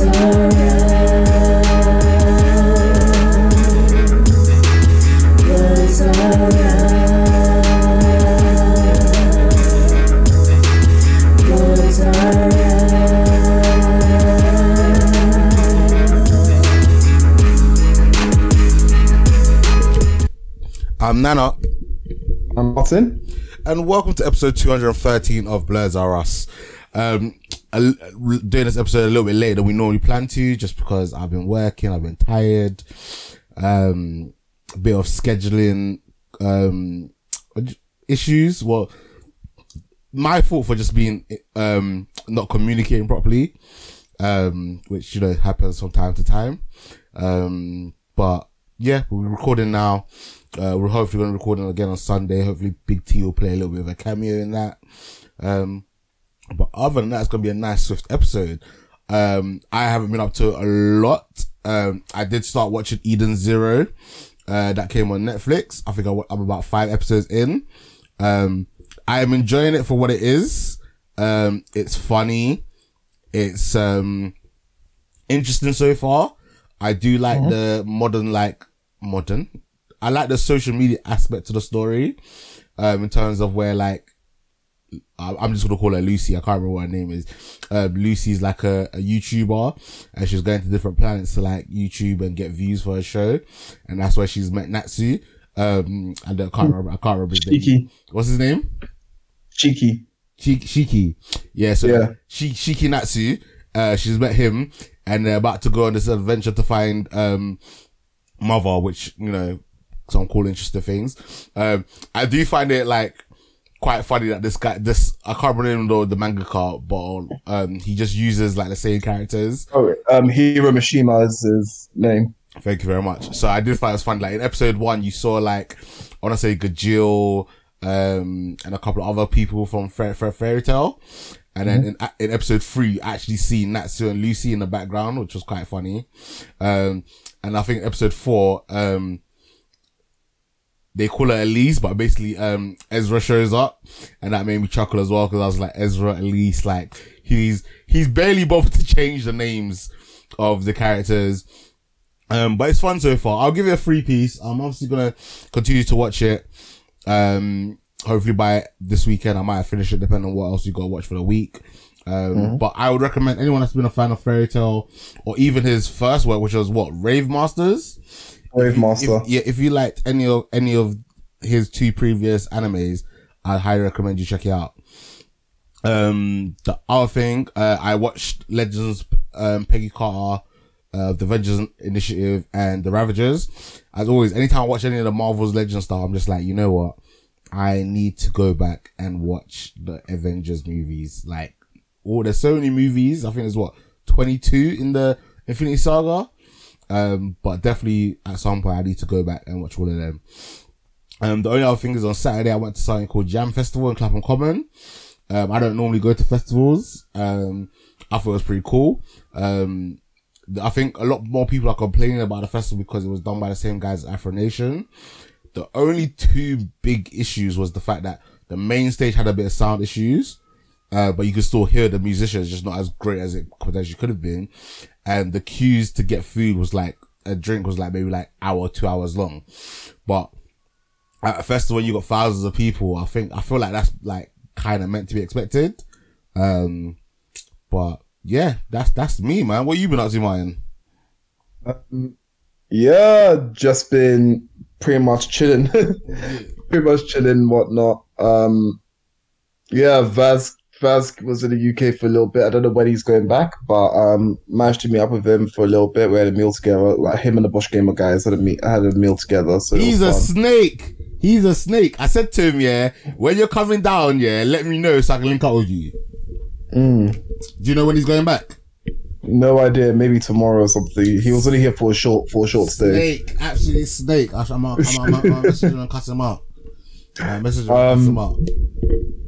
I'm Nana, I'm Martin. and welcome to episode 213 of Blurs Are Us. Um, a- doing this episode a little bit later than we normally plan to, just because I've been working, I've been tired, um, a bit of scheduling, um, issues. Well, my fault for just being, um, not communicating properly, um, which, you know, happens from time to time. Um, but yeah, we're recording now. Uh, we're hopefully going to record it again on Sunday. Hopefully Big T will play a little bit of a cameo in that. Um, but other than that, it's going to be a nice swift episode. Um, I haven't been up to a lot. Um, I did start watching Eden Zero, uh, that came on Netflix. I think I I'm about five episodes in. Um, I am enjoying it for what it is. Um, it's funny. It's, um, interesting so far. I do like the modern, like modern. I like the social media aspect to the story, um, in terms of where like I'm just gonna call her Lucy. I can't remember what her name is. Um, Lucy's like a, a YouTuber, and she's going to different planets to like YouTube and get views for her show, and that's where she's met Natsu. Um, and I can't remember. I can't remember his name. Cheeky. What's his name? Cheeky. Shiki. Shiki. Yeah, so Yeah. Shiki Natsu, uh, she's met him and they're about to go on this adventure to find, um, mother, which, you know, some cool, interesting things. Um, I do find it like quite funny that this guy, this, I can't remember the, the mangaka, but, um, he just uses like the same characters. Oh, um, Hiro Mashima is his name. Thank you very much. So I did find it was fun. Like in episode one, you saw like, I want to say Gajeel, um, and a couple of other people from Fair, Fair, Fairy Tail. And then in, in episode three, you actually see Natsu and Lucy in the background, which was quite funny. Um, and I think episode four, um, they call her Elise, but basically, um, Erza shows up and that made me chuckle as well because I was like, Erza, Elise, like, he's, he's barely bothered to change the names of the characters. Um, but it's fun so far. I'll give it a free piece. I'm obviously gonna continue to watch it. Um, hopefully by this weekend I might finish it depending on what else you gotta watch for the week. Um, but I would recommend anyone that's been a fan of Fairy Tail or even his first work, which was what, Rave Masters? Wave If- Master. yeah, if you liked any of, any of his two previous animes, I highly recommend you check it out. Um, the other thing, uh, I watched Legends, um, Peggy Carter, uh, the Avengers Initiative and the Ravagers. As always, anytime I watch any of the Marvel's Legends stuff, I'm just like, you know what? I need to go back and watch the Avengers movies. Like, oh, there's so many movies. I think there's what, 22 in the Infinity Saga. Um, but definitely at some point I need to go back and watch all of them. Um, the only other thing is on Saturday I went to something called Yam Festival in Clapham Common. Um, I don't normally go to festivals. Um, I thought it was pretty cool. Um, I think a lot more people are complaining about the festival because it was done by the same guys as Afro Nation. The only two big issues was the fact that the main stage had a bit of sound issues, uh, but you could still hear the musicians, just not as great as it potentially could have been. And the queues to get food was like, a drink was like maybe like hour, two hours long. But at a festival you got thousands of people, I think, I feel like that's like kind of meant to be expected. Um, but yeah, that's, that's me, man. What you been up to, Martin? Um, yeah, just been pretty much chilling. pretty much chilling, whatnot. Um, yeah, Vaz Vaz was in the UK for a little bit. I don't know when he's going back, but um, managed to meet up with him for a little bit. We had a meal together. Like him and the Bush Gamer guys had a meet, had a meal together. So He's a snake. He's a snake. I said to him, yeah, when you're coming down, yeah, let me know so I can link up with you. Mm. Do you know when he's going back? No idea. Maybe tomorrow or something. He was only here for a short for a short stay. Snake, absolutely snake. I'm, I'm, I'm, I'm, I'm messaging him and cuss him out. Uh, message and Um, out.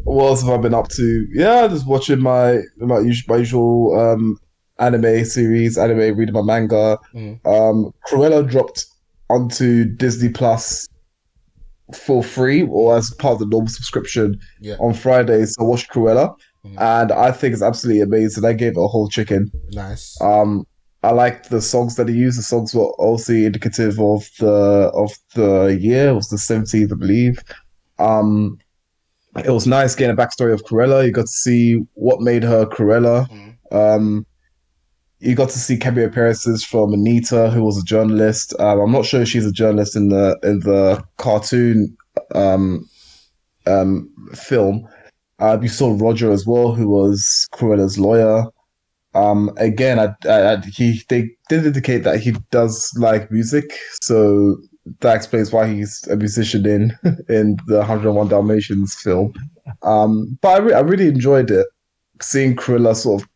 What else have I been up to? Yeah, just watching my my usual, my usual um, anime series, anime, reading my manga. Mm. Um, Cruella dropped onto Disney Plus for free or as part of the normal subscription Yeah. on Friday. So I watched Cruella, Mhm. and I think it's absolutely amazing. I gave it a whole chicken. Nice. Um, I liked the songs that he used. The songs were also indicative of the of the year. It was the seventeenth, I believe. Um, it was nice getting a backstory of Cruella. You got to see what made her Cruella. Mhm. Um, you got to see cameo appearances from Anita, who was a journalist. Um, I'm not sure if she's a journalist in the in the cartoon um, um, film. Uh, you saw Roger as well, who was Cruella's lawyer. Um, again, I, I, I, he they did indicate that he does like music, so that explains why he's a musician in in the 101 Dalmatians film. Um, but I, re- I really enjoyed it, seeing Cruella sort of,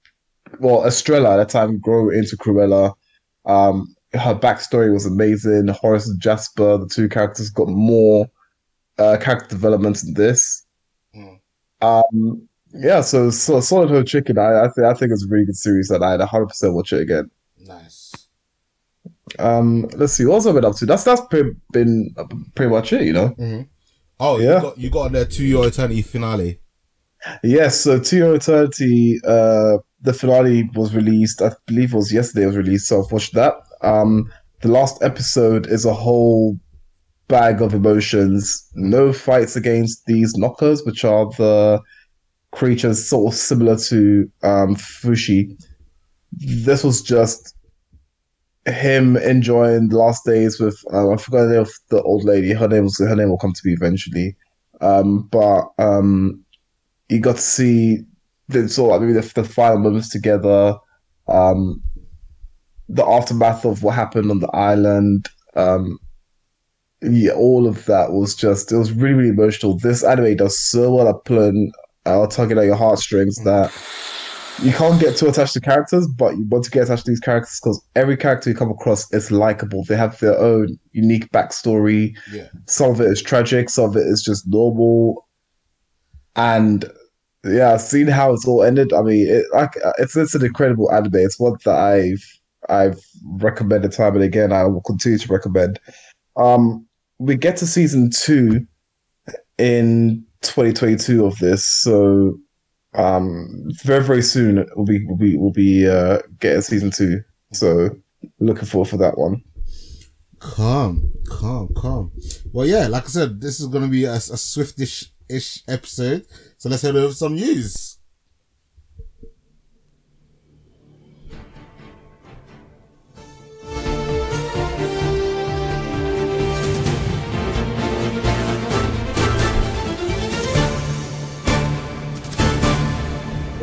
well, Estella at that time grow into Cruella. Um, her backstory was amazing. Horace and Jasper, the two characters, got more uh, character development in this. Mm. Um, yeah, so so Solid Ho Chicken, I I, th- I think it's a really good series, and I'd 100 percent watch it again. Um, let's see, what's I been up to? That's that's pretty, been uh, pretty much it, you know. hmm Oh, Yeah. you got you got the To Your Eternity finale. Yes, so To Your Eternity, uh, the finale was released. I believe it was yesterday. It was released, so I've watched that. Um, the last episode is a whole bag of emotions. No fights against these Nokkers, which are the creatures sort of similar to um, Fushi. This was just him enjoying the last days with uh, I forgot the the old lady. Her name was her name will come to me eventually. Um, but um, you got to see the sort of maybe the, the final moments together, um, the aftermath of what happened on the island. Um, yeah, all of that was just it was really really emotional. This anime does so well at pulling uh, tugging at your heartstrings that you can't get too attached to characters, but you want to get attached to these characters because every character you come across is likable. They have their own unique backstory. Yeah. Some of it is tragic, some of it is just normal. And yeah, seeing how it's all ended, I mean, it, like it's it's an incredible anime. It's one that I've I've recommended time and again. I will continue to recommend. Um, we get to season two in 2022 of this, so um, very very soon we'll be we'll be we'll be uh, getting season two. So looking forward for that one. Calm, calm, calm. Well, yeah, like I said, this is gonna be a, a swiftish ish episode. So let's head over to some news.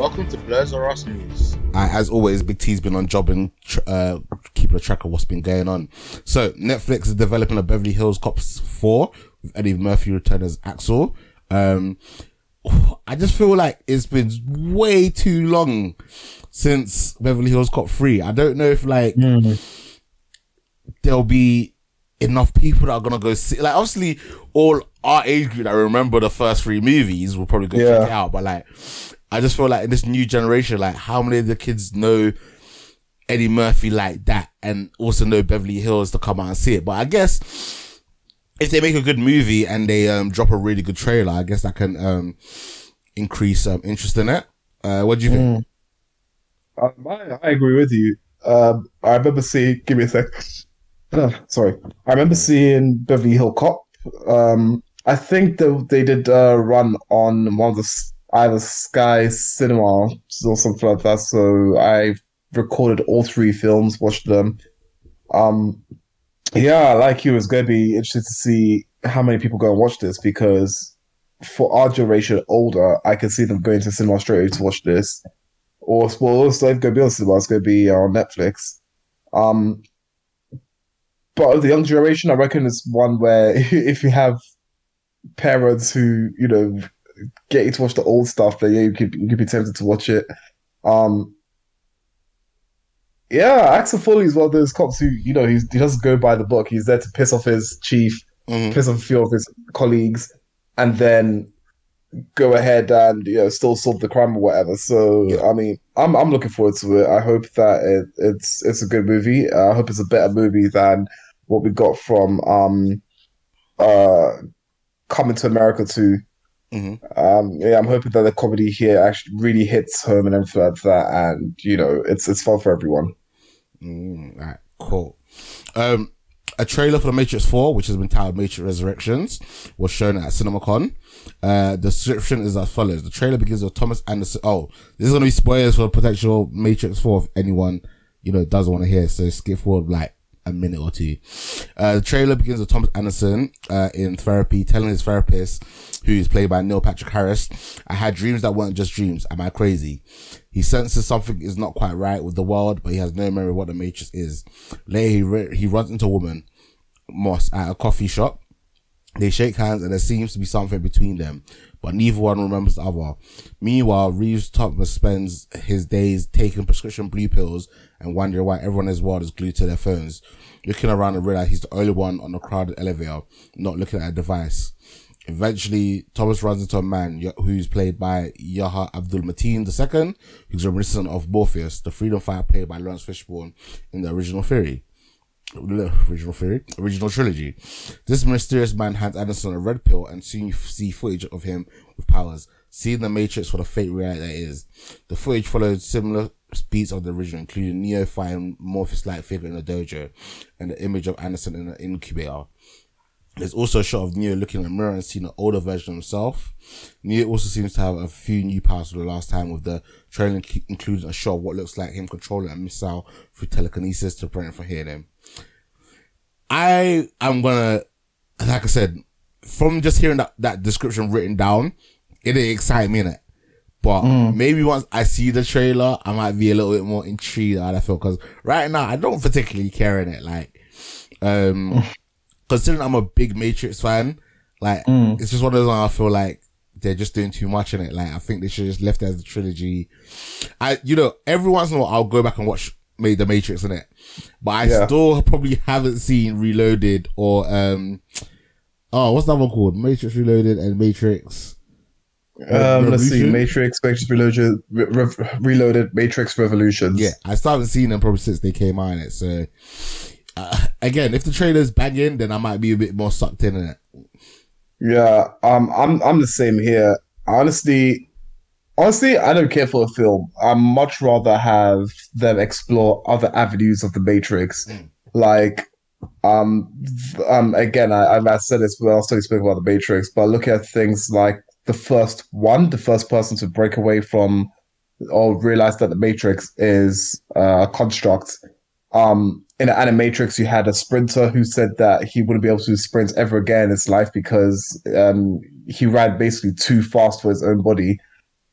Welcome to Blurs or Us News. Uh, as always, Big T's been on job and tr- uh, keeping a track of what's been going on. So, Netflix is developing a Beverly Hills Cops 4 with Eddie Murphy return as Axel. Um, I just feel like it's been way too long since Beverly Hills Cop 3. I don't know if like there'll be enough people that are gonna go see. Like, obviously, all our age group that remember the first three movies will probably go check Yeah. it out. But like, I just feel like in this new generation, like, how many of the kids know Eddie Murphy like that, and also know Beverly Hills to come out and see it? But I guess if they make a good movie and they um drop a really good trailer, I guess that can um increase um interest in it. Uh, what do you think? Um, I, I agree with you. Um, I remember seeing. Give me a sec. Ugh, sorry. I remember seeing Beverly Hill Cop. Um, I think that they did a run on one of the s- either Sky Cinema or something like that. So I recorded all three films, watched them. Um, yeah, like you, it's going to be interesting to see how many people go and watch this because for our generation older, I can see them going to cinema straight away to watch this or well, it's not going to be on cinema. It's going to be on Netflix. Um, but the young generation, I reckon it's one where if you have parents who you know get you to watch the old stuff, but yeah, you could you could be tempted to watch it. Um, yeah, Axel Foley is one of those cops who, you know, he's, he doesn't go by the book. He's there to piss off his chief, Mhm. piss off a few of his colleagues, and then go ahead and you know still solve the crime or whatever. So Yeah. I mean, I'm I'm looking forward to it. I hope that it, it's it's a good movie. Uh, I hope it's a better movie than what we got from um uh Coming to America too. Mhm. Um, yeah, I'm hoping that the comedy here actually really hits home and like that, and you know, it's it's fun for everyone. Mm, right, cool. Um, a trailer for The Matrix 4, which has been titled Matrix Resurrections, was shown at CinemaCon. Uh, the description is as follows. The trailer begins with Thomas Anderson. Oh, this is to be spoilers for potential Matrix 4 if anyone, you know, doesn't want to hear. So skip forward like a minute or two. Uh, the trailer begins with Thomas Anderson, uh, in therapy, telling his therapist, who is played by Neil Patrick Harris, I had dreams that weren't just dreams. Am I crazy? He senses something is not quite right with the world, but he has no memory of what the Matrix is. Later, he, re- he runs into a woman, Moss, at a coffee shop. They shake hands and there seems to be something between them, but neither one remembers the other. Meanwhile, Reeves Thomas spends his days taking prescription blue pills and wondering why everyone in his world is glued to their phones. Looking around and realize he's the only one on a crowded elevator, not looking at a device. Eventually, Thomas runs into a man who's played by Yahya Abdul-Mateen II, who's reminiscent of Morpheus, the freedom fighter played by Laurence Fishburne in the original theory original theory, original trilogy. This mysterious man hands Anderson a red pill, and soon you see footage of him with powers. Seeing the Matrix for the fate reality that is. The footage followed similar beats of the original, including Neo fighting Morpheus-like figure in the dojo, and the image of Anderson in an incubator. There's also a shot of Neo looking in a mirror and seeing an older version of himself. Neo also seems to have a few new powers for the last time, with the trailer including a shot of what looks like him controlling a missile through telekinesis to prevent from hitting him. I am gonna, like I said, from just hearing that, that description written down, it didn't excite me in it. But maybe once I see the trailer, I might be a little bit more intrigued how I feel. Cause right now, I don't particularly care in it. Like, um, considering I'm a big Matrix fan, like, it's just one of those ones I feel like they're just doing too much in it. Like, I think they should just left it as the trilogy. I, you know, every once in a while I'll go back and watch made the Matrix in it, but I Yeah. still probably haven't seen Reloaded or, um, oh, what's that one called? Matrix Reloaded and Matrix. Um, let's see, Matrix, Matrix Reloaded, Re- Re- Reloaded, Matrix Revolutions. Yeah, I still haven't seen them probably since they came out in it. So, uh, again, if the trailer's banging, then I might be a bit more sucked in it. Yeah, um, I'm I'm the same here. Honestly, honestly, I don't care for a film. I much rather have them explore other avenues of the Matrix. Mm. Like, um, um, again, I, I said this when I was talking spoke about the Matrix, but look at things like the first one, the first person to break away from or realize that the Matrix is uh, a construct. Um, in Animatrix, you had a sprinter who said that he wouldn't be able to sprint ever again in his life because um, he ran basically too fast for his own body.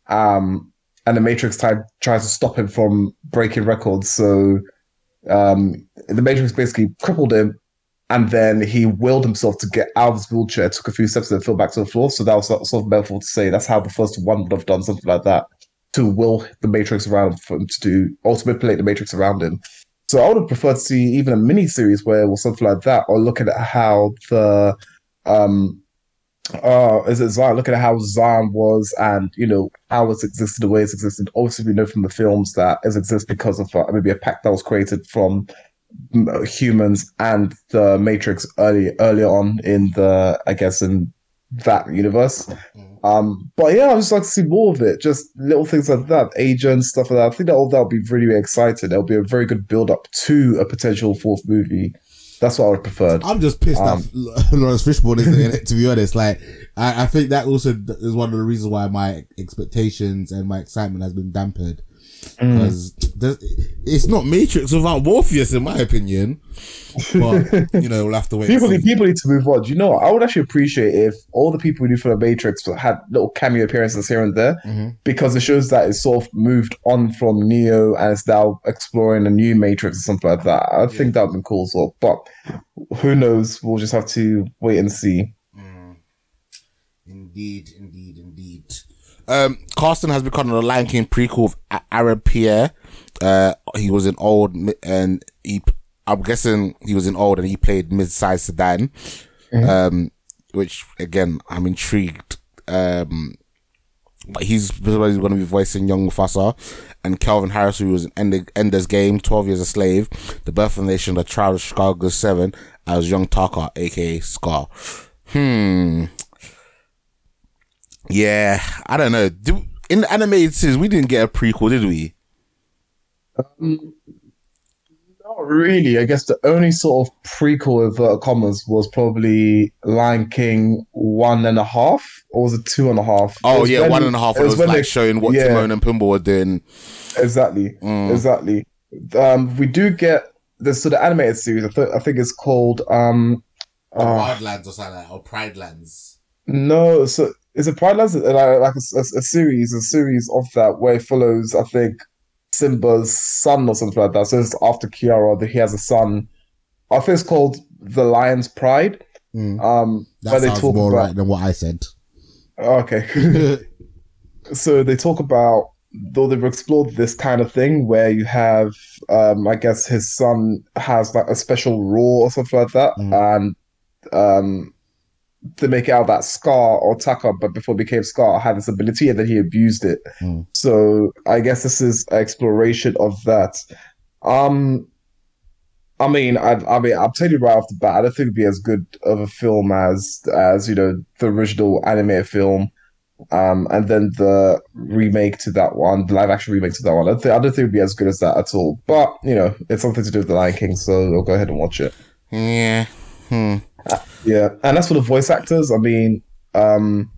Um, and the Matrix time tries to stop him from breaking records. So um, the Matrix basically crippled him, and then he willed himself to get out of his wheelchair, took a few steps, and fell back to the floor. So that was sort sort of metaphor to say that's how the first one would have done something like that to will the Matrix around for him to do, or to manipulate the Matrix around him. So I would have preferred to see even a mini series where was something like that, or looking at how the um uh is it Zion? Looking at how Zion was and you know how it's existed the way it's existed. Obviously we know from the films that it exists because of uh, maybe a pact that was created from humans and the Matrix early earlier on in the I guess in that universe. Um, but yeah, I would just like to see more of it. Just little things like that, agents, stuff like that. I think that all that would be really, really exciting. It'll be a very good build up to a potential fourth movie. That's what I would prefer. I'm just pissed Um, that Laurence Fishburne isn't in it. To be honest, like I, I think that also is one of the reasons why my expectations and my excitement has been dampened Mm. because it's not Matrix without Morpheus, in my opinion. But you know, we'll have to wait. People, need, people need to move on. Do you know? what? I would actually appreciate if all the people who do for the Matrix had little cameo appearances here and there, Mhm. because it shows that it's sort of moved on from Neo and it's now exploring a new Matrix or something like that. I think that would be cool as well. But who knows? We'll just have to wait and see. Indeed, indeed, indeed. Um, Carson has become the Lion King prequel of A- Aaron Pierre. Uh, he was in old and he. I'm guessing he was in old and he played mid-sized sedan. Um, which again I'm intrigued. Um, but he's going to be voicing young Mufasa, and Calvin Harris, who was in End- Ender's Game, Twelve Years a Slave, The Birth of a Nation, The Trial of Chicago Seven, as young Taka, aka Scar. Hmm. Yeah, I don't know. Do, in the animated series, we didn't get a prequel, did we? Um, Not really. I guess the only sort of prequel inverted commas was probably Lion King one and a half, or was it two and a half? Oh yeah, when- one and a half. It was, when like they- showing what yeah. Timon and Pumbaa were doing. Exactly. Mm. Exactly. Um, we do get this. sort of animated series, I, th- I think it's called. Um, uh, Wildlands or something, like, or Pride Lands. no, so it's a Pride like, like a, a- a series, a series of that where it follows, I think, Simba's son or something like that. So it's after Kiara that he has a son. I think it's called The Lion's Pride. Mm. Um, That sounds talk more about right than what I said. Okay. so they talk about though they've explored this kind of thing where you have um I guess his son has like a special rule or something like that and um to make it out that Scar or Taka, but before it became Scar, had this ability and then he abused it. Mm. So I guess this is an exploration of that. Um I mean, I, I mean, I'll tell you right off the bat, I don't think it'd be as good of a film as, as you know, the original anime film, um, and then the remake to that one, the live action remake to that one. I don't think, I don't think it'd be as good as that at all. But you know, it's something to do with the Lion King, so I'll go ahead and watch it. Yeah. Hmm. Yeah, and as for the voice actors, I mean, um,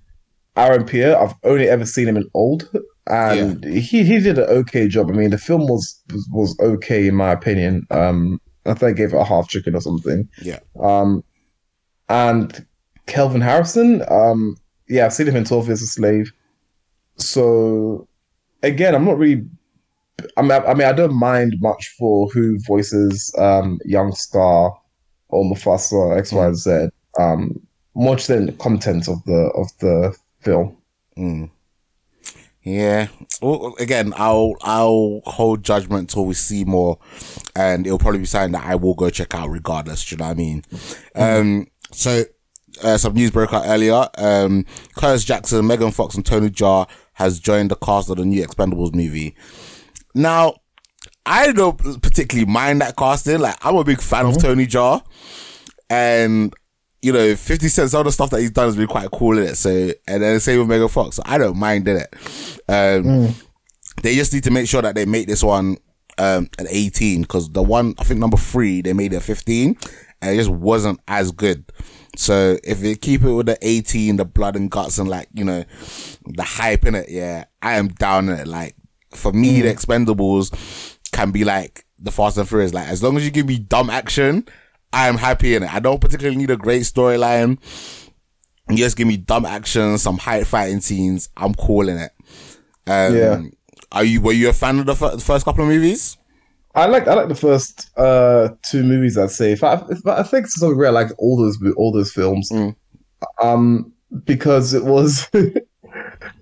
Aaron Pierre, I've only ever seen him in old, and he he did an okay job. I mean, the film was was, was okay in my opinion. Um, I think I gave it a half chicken or something. Yeah. Um, and Kelvin Harrison, um, yeah, I've seen him in Twelve Years a Slave. So, again, I'm not really. I mean, I, I mean, I don't mind much for who voices um young Scar or Mufasa X, Y, and Z. Um, much than the content of the of the film. Mm. Yeah. Well, again, I'll I'll hold judgment till we see more, and it'll probably be something that I will go check out regardless. Do you know what I mean? Um. So, uh, some news broke out earlier. Um, Curtis Jackson, Megan Fox, and Tony Jaa has joined the cast of the new Expendables movie. Now, I don't particularly mind that casting. Like, I'm a big fan of Tony Jaa, and you know, 50 Cent, some of the stuff that he's done has been quite cool in it. So, and then same with Megan Fox. So I don't mind in it. Um, They just need to make sure that they make this one um, an 18 because the one, I think number three, they made it 15 and it just wasn't as good. So if they keep it with the 18, the blood and guts and like, you know, the hype in it, yeah, I am down in it. Like, for me, the Expendables can be like the Fast and Furious. Like, as long as you give me dumb action, I am happy in it. I don't particularly need a great storyline. You just give me dumb action, some high fighting scenes. I'm calling it. Um, Yeah. Are you? Were you a fan of the, fir- the first couple of movies? I like I like the first uh two movies. I'd say. If I, if I I think something where I like all those all those films, Mm. um, because it was it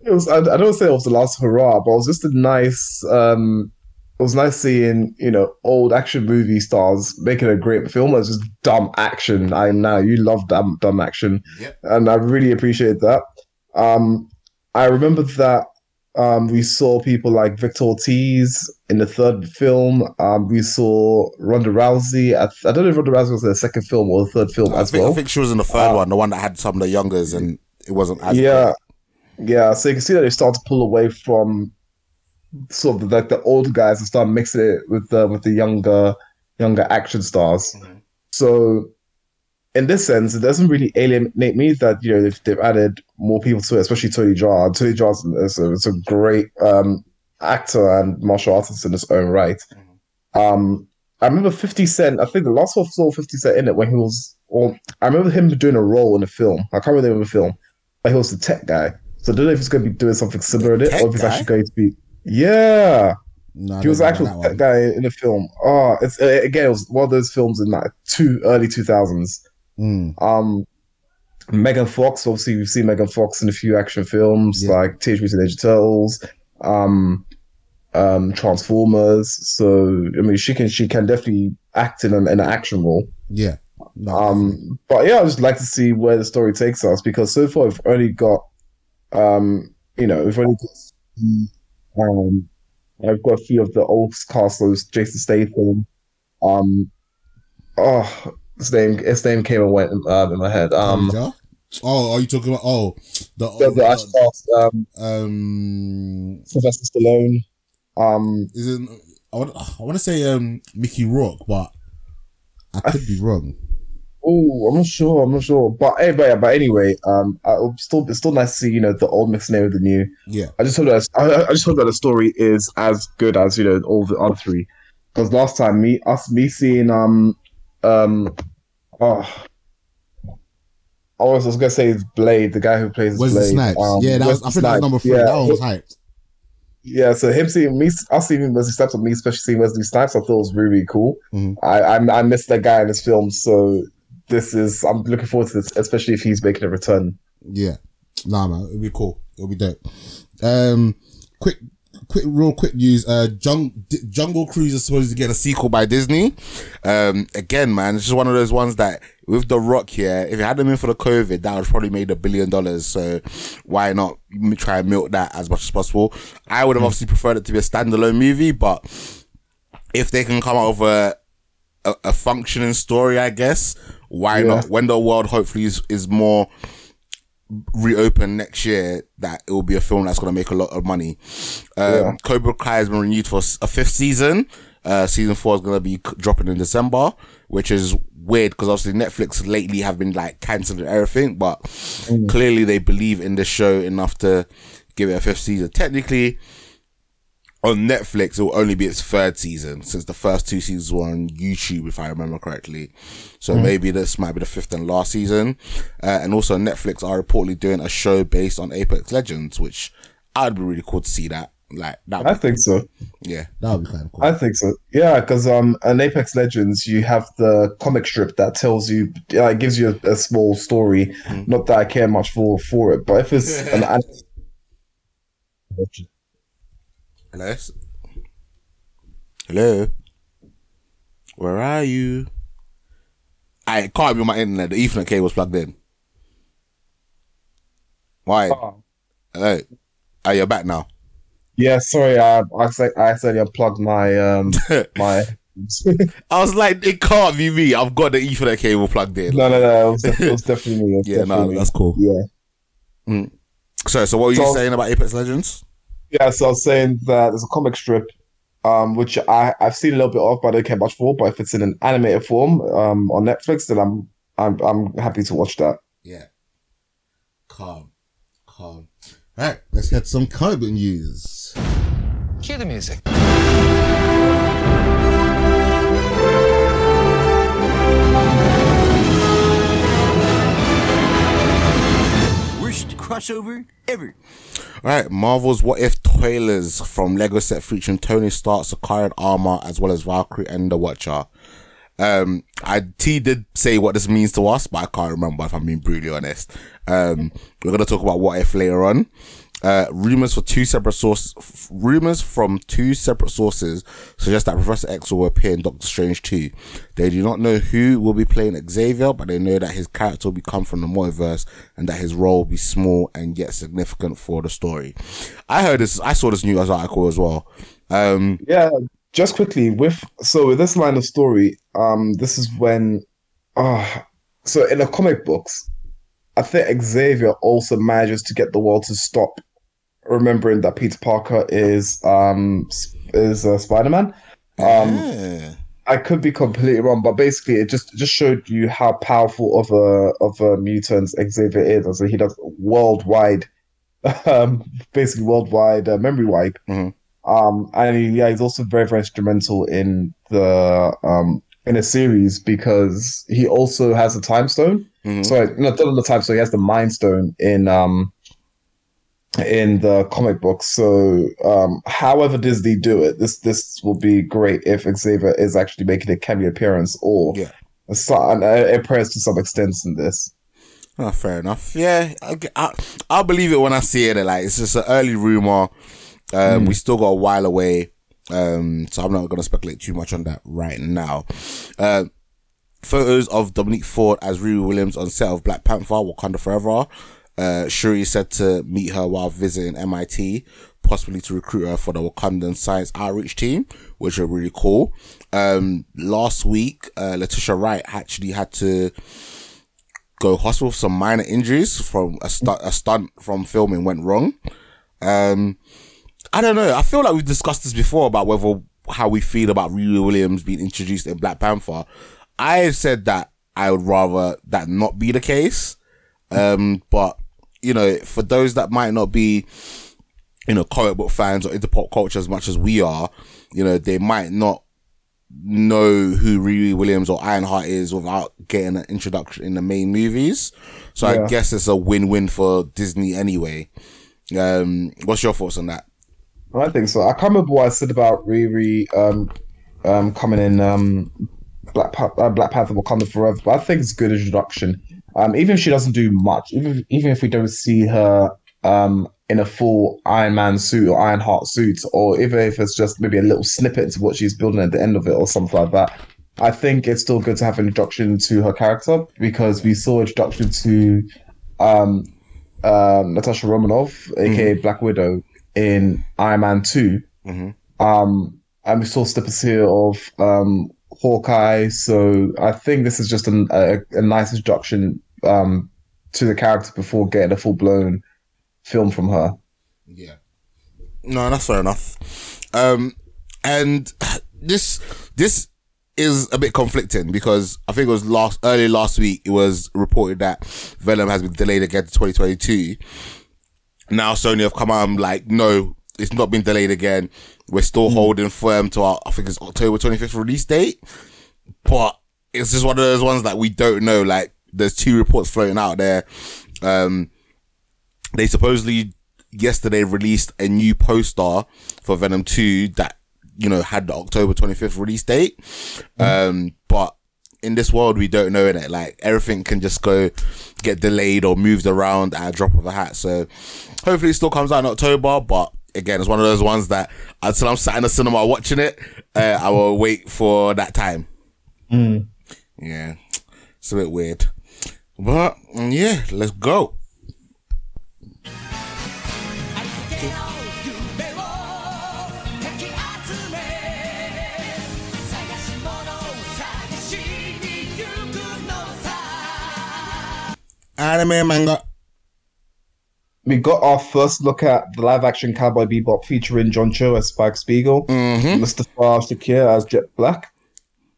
was I, I don't say it was the last hurrah, but it was just a nice um. It was nice seeing, you know, old action movie stars making a great film. It was just dumb action. I know you love dumb dumb action, Yep. and I really appreciate that. Um, I remember that um, we saw people like Victor Ortiz in the third film. Um, we saw Ronda Rousey. I, I don't know if Ronda Rousey was in the second film or the third film I as think, well. I think she was in the third one, the one that had some of the youngers, and it wasn't as yeah, yeah. So you can see that they start to pull away from sort of like the old guys and start mixing it with the with the younger younger action stars. Mhm. So in this sense, it doesn't really alienate me that you know they've, they've added more people to it, especially Tony Jaa. Tony Jaa is a, is a great um, actor and martial artist in his own right. Um, I remember Fifty Cent. I think the last one saw Fifty Cent in it when he was. Well, I remember him doing a role in a film. I can't remember the film, but he was the tech guy. So I don't know if he's going to be doing something similar in it, or if he's guy? actually going to be. Yeah, No, he was know actual that guy in the film. Oh, it's uh, again, it was one of those films in like two early two thousands. Mm. Um, Megan Fox. Obviously, we've seen Megan Fox in a few action films Yeah. like Teenage Mutant Ninja Turtles. Um, um, Transformers. So I mean, she can she can definitely act in an, in an action role. Yeah. No, Um, but yeah, I just like to see where the story takes us because so far we've only got, um, you know, we've only got, um, I've got a few of the old castles, Jason Statham, um, oh, his name, his name came and went um, in my head. Um, Oh, are you talking about oh the, the, the Ash cast, um, um Sylvester Stallone, um, is it I want I want to say um Mickey Rourke, but I could be wrong. Oh, I'm not sure. I'm not sure. But hey, but, yeah, but anyway, um, I, it's still it's still nice to see you know the old mixed name with the new. Yeah, I just hope that I, I just hope that the story is as good as you know all the other three. Because last time me us me seeing um um oh. I was, I was gonna say it's Blade, the guy who plays Wesley Blade. Snipes. Um, yeah, that was I think that was number three. Yeah, That one was hyped. yeah, so him seeing me, us seeing Wesley Snipes, and me especially seeing Wesley Snipes, I thought was really, really cool. Mhm. I, I I missed that guy in this film, so this is I'm looking forward to this, especially if he's making a return. Yeah, nah, man, it'll be cool. It'll be dope. Um, quick, quick, real quick news. Uh, Jung- D- Jungle Cruise is supposed to get a sequel by Disney. Um, again, man, it's just one of those ones that with The Rock here, if it hadn't been for the COVID, that would probably made a billion dollars. So why not try and milk that as much as possible? I would have obviously preferred it to be a standalone movie, but if they can come out with a a, a functioning story, I guess. Why Yeah. not? When the world hopefully is, is more reopened next year, that it will be a film that's going to make a lot of money. Um, Yeah. Cobra Kai has been renewed for a fifth season. Uh, season four is going to be dropping in December, which is weird because obviously Netflix lately have been like canceling everything, but clearly they believe in the show enough to give it a fifth season. Technically, on Netflix, it will only be its third season since the first two seasons were on YouTube, if I remember correctly. So maybe this might be the fifth and last season. Uh, and also Netflix are reportedly doing a show based on Apex Legends, which I'd be really cool to see that. Like that, I would, think so. yeah, that would be kind of cool. I think so. Yeah, because um, in Apex Legends, you have the comic strip that tells you, uh, it gives you a, a small story. Not that I care much for for it, but if it's an an- Hello, hello, where are you? I it can't be on my internet. The Ethernet cable cable's plugged in. Why? Hello. Oh, you're back now. yeah, sorry, I I said I said I plugged my um my. I was like, it can't be me. I've got the Ethernet cable plugged in. No, no, no. It was, it was definitely me. Was yeah, no, me. that's cool. Yeah. So, so what were you saying about Apex Legends? Yeah, so I was saying that there's a comic strip, um, which I, I've seen a little bit of, but I don't care much for. But if it's in an animated form, um, on Netflix, then I'm I'm I'm happy to watch that. Yeah. Calm. Calm. All right, let's get some comic book news. Cue the music. Worst crossover ever. All right, Marvel's What If trailers from Lego set featuring Tony Stark, Sakaarian Armor, as well as Valkyrie and the Watcher. Um, I T did say what this means to us, but I can't remember if I'm being brutally honest. Um, we're gonna talk about What If later on. Uh, rumors for two separate sources, f- rumors from two separate sources suggest that Professor X will appear in Doctor Strange 2. They do not know who will be playing Xavier, but they know that his character will come from the multiverse and that his role will be small and yet significant for the story. I heard this, I saw this news article as well. Um, Yeah, just quickly with so with this line of story, um, this is when, uh, so in the comic books, I think Xavier also manages to get the world to stop remembering that Peter Parker is um is uh, Spider Man. Um, yeah. I could be completely wrong, but basically, it just just showed you how powerful of a of a mutant Xavier is. Also, he does worldwide, um, basically worldwide uh, memory wipe. Mhm. Um, and he, yeah, he's also very very instrumental in the um in a series because he also has a time stone. Mhm. Sorry, not not the time stone. He has the mind stone in um in the comic books. So, um, however Disney do it, this this will be great if Xavier is actually making a cameo appearance or Yeah. a, so- an a appearance to some extent in this. Oh, fair enough. Yeah, I, I, I'll believe it when I see it. Like it's just an early rumor. Um, we still got a while away. Um, so I'm not going to speculate too much on that right now. Uh, photos of Dominique Ford as Riri Williams on set of Black Panther, Wakanda Forever. Uh, Shuri said to meet her while visiting MIT, possibly to recruit her for the Wakandan Science Outreach Team, which are really cool. Um, last week, uh, Letitia Wright actually had to go hospital with some minor injuries from a, stu- a stunt from filming went wrong. Um, I don't know. I feel like we've discussed this before about whether how we feel about Riri Williams being introduced in Black Panther. I said that I would rather that not be the case. Um, but you know, for those that might not be, you know, comic book fans or into pop culture as much as we are, you know, they might not know who Riri Williams or Ironheart is without getting an introduction in the main movies. So I guess it's a win-win for Disney anyway. Um, what's your thoughts on that? I think so. I can't remember what I said about Riri um, um, coming in um, Black pa- uh, Black Panther Wakanda Forever, but I think it's a good introduction. Um, even if she doesn't do much, even even if we don't see her um, in a full Iron Man suit or Iron Heart suit, or even if it's just maybe a little snippet into what she's building at the end of it or something like that, I think it's still good to have an introduction to her character because we saw an introduction to um, um, Natasha Romanoff, aka Black Widow, in Iron Man 2. Um, and we saw snippets here of um, Hawkeye. So I think this is just an, a, a nice introduction um, to the character before getting a full blown film from her. Yeah. No, that's fair enough. Um, and this this is a bit conflicting because I think it was last early last week it was reported that Venom has been delayed again to 2022. Now Sony have come out and like, no, it's not been delayed again. We're still holding firm to our I think it's October 25th release date. But it's just one of those ones that we don't know. Like there's two reports floating out there. Um they supposedly yesterday released a new poster for Venom 2 that, you know, had the October 25th release date. Um, but in this world, we don't know it. Like everything can just go get delayed or moved around at a drop of a hat. So hopefully it still comes out in October, but again, it's one of those ones that uh, until I'm sat in the cinema watching it, uh, I will wait for that time. Mm. Yeah, it's a bit weird, but mm, yeah, let's go. Anime manga. We got our first look at the live action Cowboy Bebop featuring John Cho as Spike Spiegel, mm-hmm. Mustafa Shakir as Jet Black,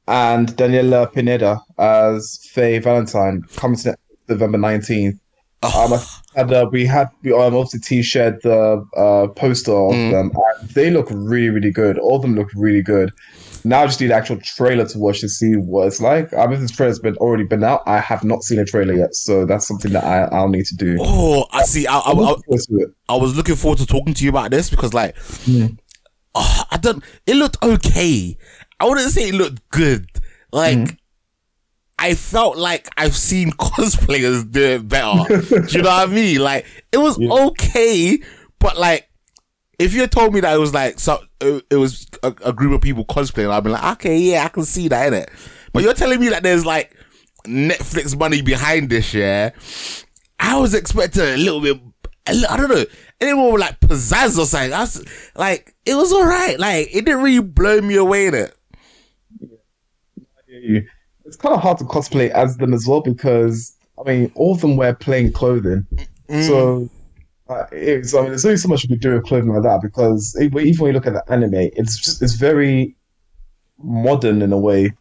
and Daniela Pineda as Faye Valentine coming to November 19th. Um, I had, uh, we had we um, obviously T shared the uh, poster of them. And they look really, really good. All of them look really good. Now I just need an actual trailer to watch to see what it's like. I mean, this trailer's been already been out. I have not seen a trailer yet, so that's something that I, I'll need to do. Oh, I see. I, I, I, looking forward to it. I was looking forward to talking to you about this because, like, oh, I don't. It looked okay. I wouldn't say it looked good. Like, I felt like I've seen cosplayers do it better. do you know what I mean? Like, it was okay, but like, if you told me that it was like so, it, it was a, a group of people cosplaying, I'd be like, okay, yeah, I can see that in it. But you're telling me that there's like Netflix money behind this, yeah? I was expecting a little bit. a I don't know, Anyone more like pizzazz or something. I was like, it was all right. Like, it didn't really blow me away in it. It's kind of hard to cosplay as them as well because I mean, all of them wear plain clothing. So, uh, it's, I mean, there's only so much you can do with clothing like that because even when you look at the anime, it's just it's very modern in a way.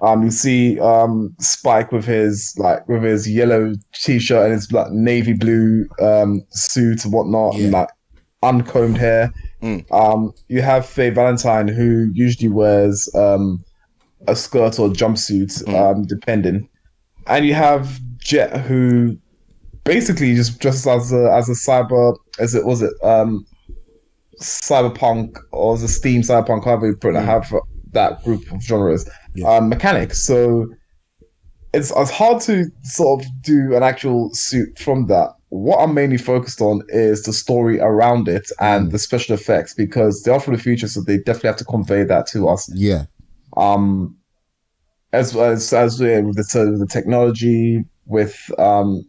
Um, you see um Spike with his like with his yellow t-shirt and his like navy blue um suit and whatnot, and like uncombed hair. Um, you have Faye Valentine who usually wears um a skirt or jumpsuit, um, depending. And you have Jet, who basically just dresses as a as a cyber, as it was it, um, cyberpunk or as a steam cyberpunk, however you put it, have that group of genres, um, mechanics. So it's it's hard to sort of do an actual suit from that. what I'm mainly focused on is the story around it and the special effects because they are for the future, so they definitely have to convey that to us. Yeah. Um, as as as with the, with the technology, with um,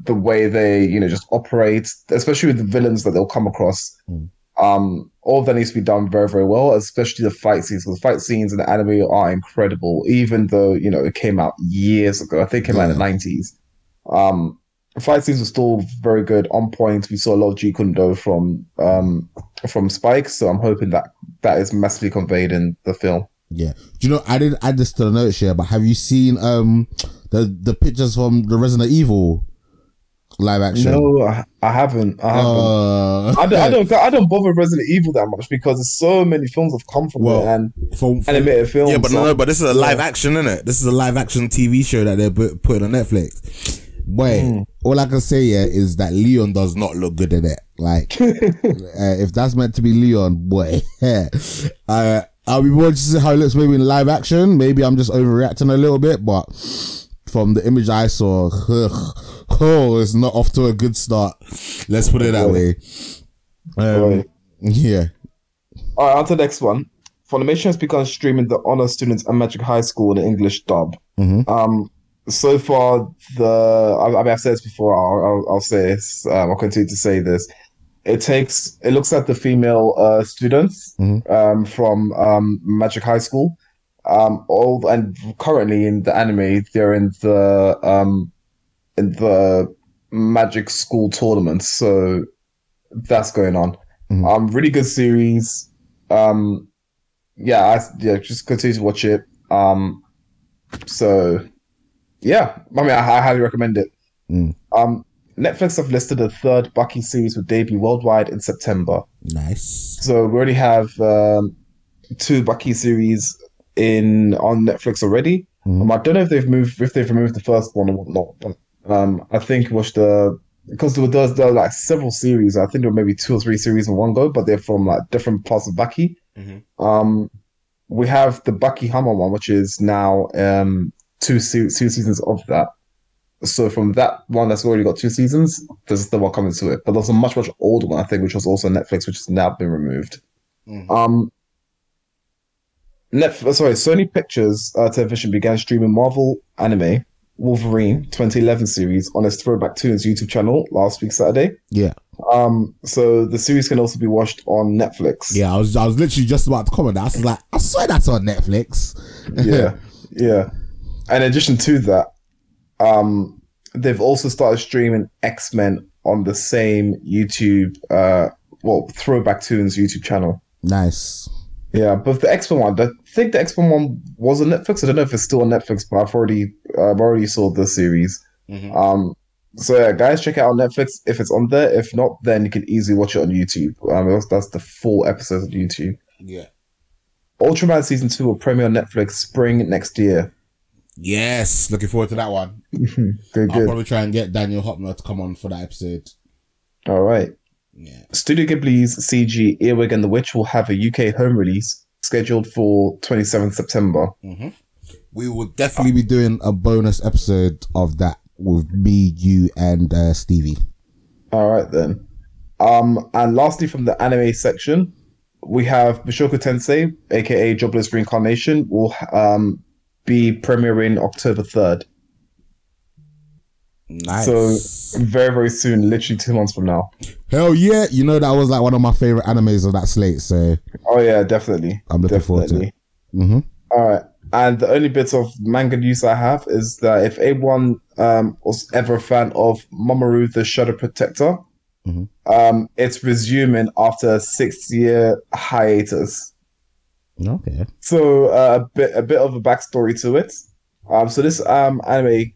the way they you know just operate, especially with the villains that they'll come across. Mm. Um, all of that needs to be done very very well, especially the fight scenes. Because the fight scenes in the anime are incredible, even though you know it came out years ago. I think it came out in the nineties. Um, the fight scenes were still very good, on point. We saw a lot of Kune from um from Spike, so I'm hoping that that is massively conveyed in the film. Yeah. Do you know I didn't add this to the notes here, but have you seen um the the pictures from the Resident Evil live action? No, I, I haven't. I haven't. Uh, I don't, I don't. I don't bother Resident Evil that much because there's so many films have come from Well, it and from, from- animated films. Yeah, but so- no, no, but this is a live action, isn't it? This is a live action TV show that they're put- putting on Netflix. Boy, Hmm. all I can say yeah is that Leon does not look good in it. Like, uh, if that's meant to be Leon, boy, uh, I'll be interested to see how it looks maybe in live action. Maybe I'm just overreacting a little bit, but from the image I saw, oh, it's not off to a good start. Let's put it that way. Um, yeah. All right, on to the next one. Funimation has begun streaming the honor students at Magic High School in English dub. Mhm. Um, so far, the I, I mean, I've said this before. I'll, I'll, I'll say this. Um, I'll continue to say this. It takes. It looks at the female uh, students Mhm. um, from um, Magic High School. Um, all and currently in the anime, they're in the um, in the Magic School tournament. So that's going on. Mhm. Um, really good series. Um, yeah, I, yeah, just continue to watch it. Um, so yeah, I mean, I, I highly recommend it. Mm. Um, Netflix have listed a third Baki series with debut worldwide in September. Nice. So we already have um, two Baki series in on Netflix already. Mhm. Um, I don't know if they've moved if they've removed the first one or whatnot, but um, I think it was the because there were, there, were, like several series. I think there were maybe two or three series in one go, but they're from like different parts of Baki. Mhm. Um, we have the Baki Hanma one, which is now um two se- two seasons of that. So from that one that's already got two seasons, there's the one coming to it. But there's a much much older one I think, which was also on Netflix, which has now been removed. Mhm. Um, Netflix, sorry, Sony Pictures uh, Television began streaming Marvel anime Wolverine 2011 series on its Throwback Toons YouTube channel last week Saturday. Yeah. Um, so the series can also be watched on Netflix. Yeah, I was I was literally just about to comment. that. I was like, I swear that's on Netflix. yeah, yeah. And in addition to that, um, they've also started streaming X Men on the same YouTube, uh, well, Throwback Toons YouTube channel. nice. Yeah, but the X Men one, I think the X Men one was on Netflix. I don't know if it's still on Netflix, but I've already, uh, I've already saw the series. Mhm. Um, so yeah, guys, check it out on Netflix if it's on there. If not, then you can easily watch it on YouTube. Um, that's, that's the full episodes on YouTube. Yeah. Ultraman season two will premiere on Netflix spring next year. Yes, looking forward to that one. Good, I'll good. probably try and get Daniel Hopner to come on for that episode. All right. Yeah. Studio Ghibli's CG Earwig and the Witch will have a UK home release scheduled for 27th September. We will definitely be doing a bonus episode of that with me, you, and uh, Stevie. All right then. Um, and lastly, from the anime section, we have Mushoku Tensei, aka Jobless Reincarnation, will um be premiering October 3rd. Nice. So very very soon, literally two months from now. Hell yeah! You know that was like one of my favorite animes of that slate. So Oh yeah, definitely. I'm looking forward to it. hmm All right. And the only bit of manga news I have is that if anyone um, was ever a fan of Mamoru the Shadow Protector, Mhm. um, it's resuming after a six year hiatus. Okay. So uh, a bit a bit of a backstory to it. Um, so this um anime,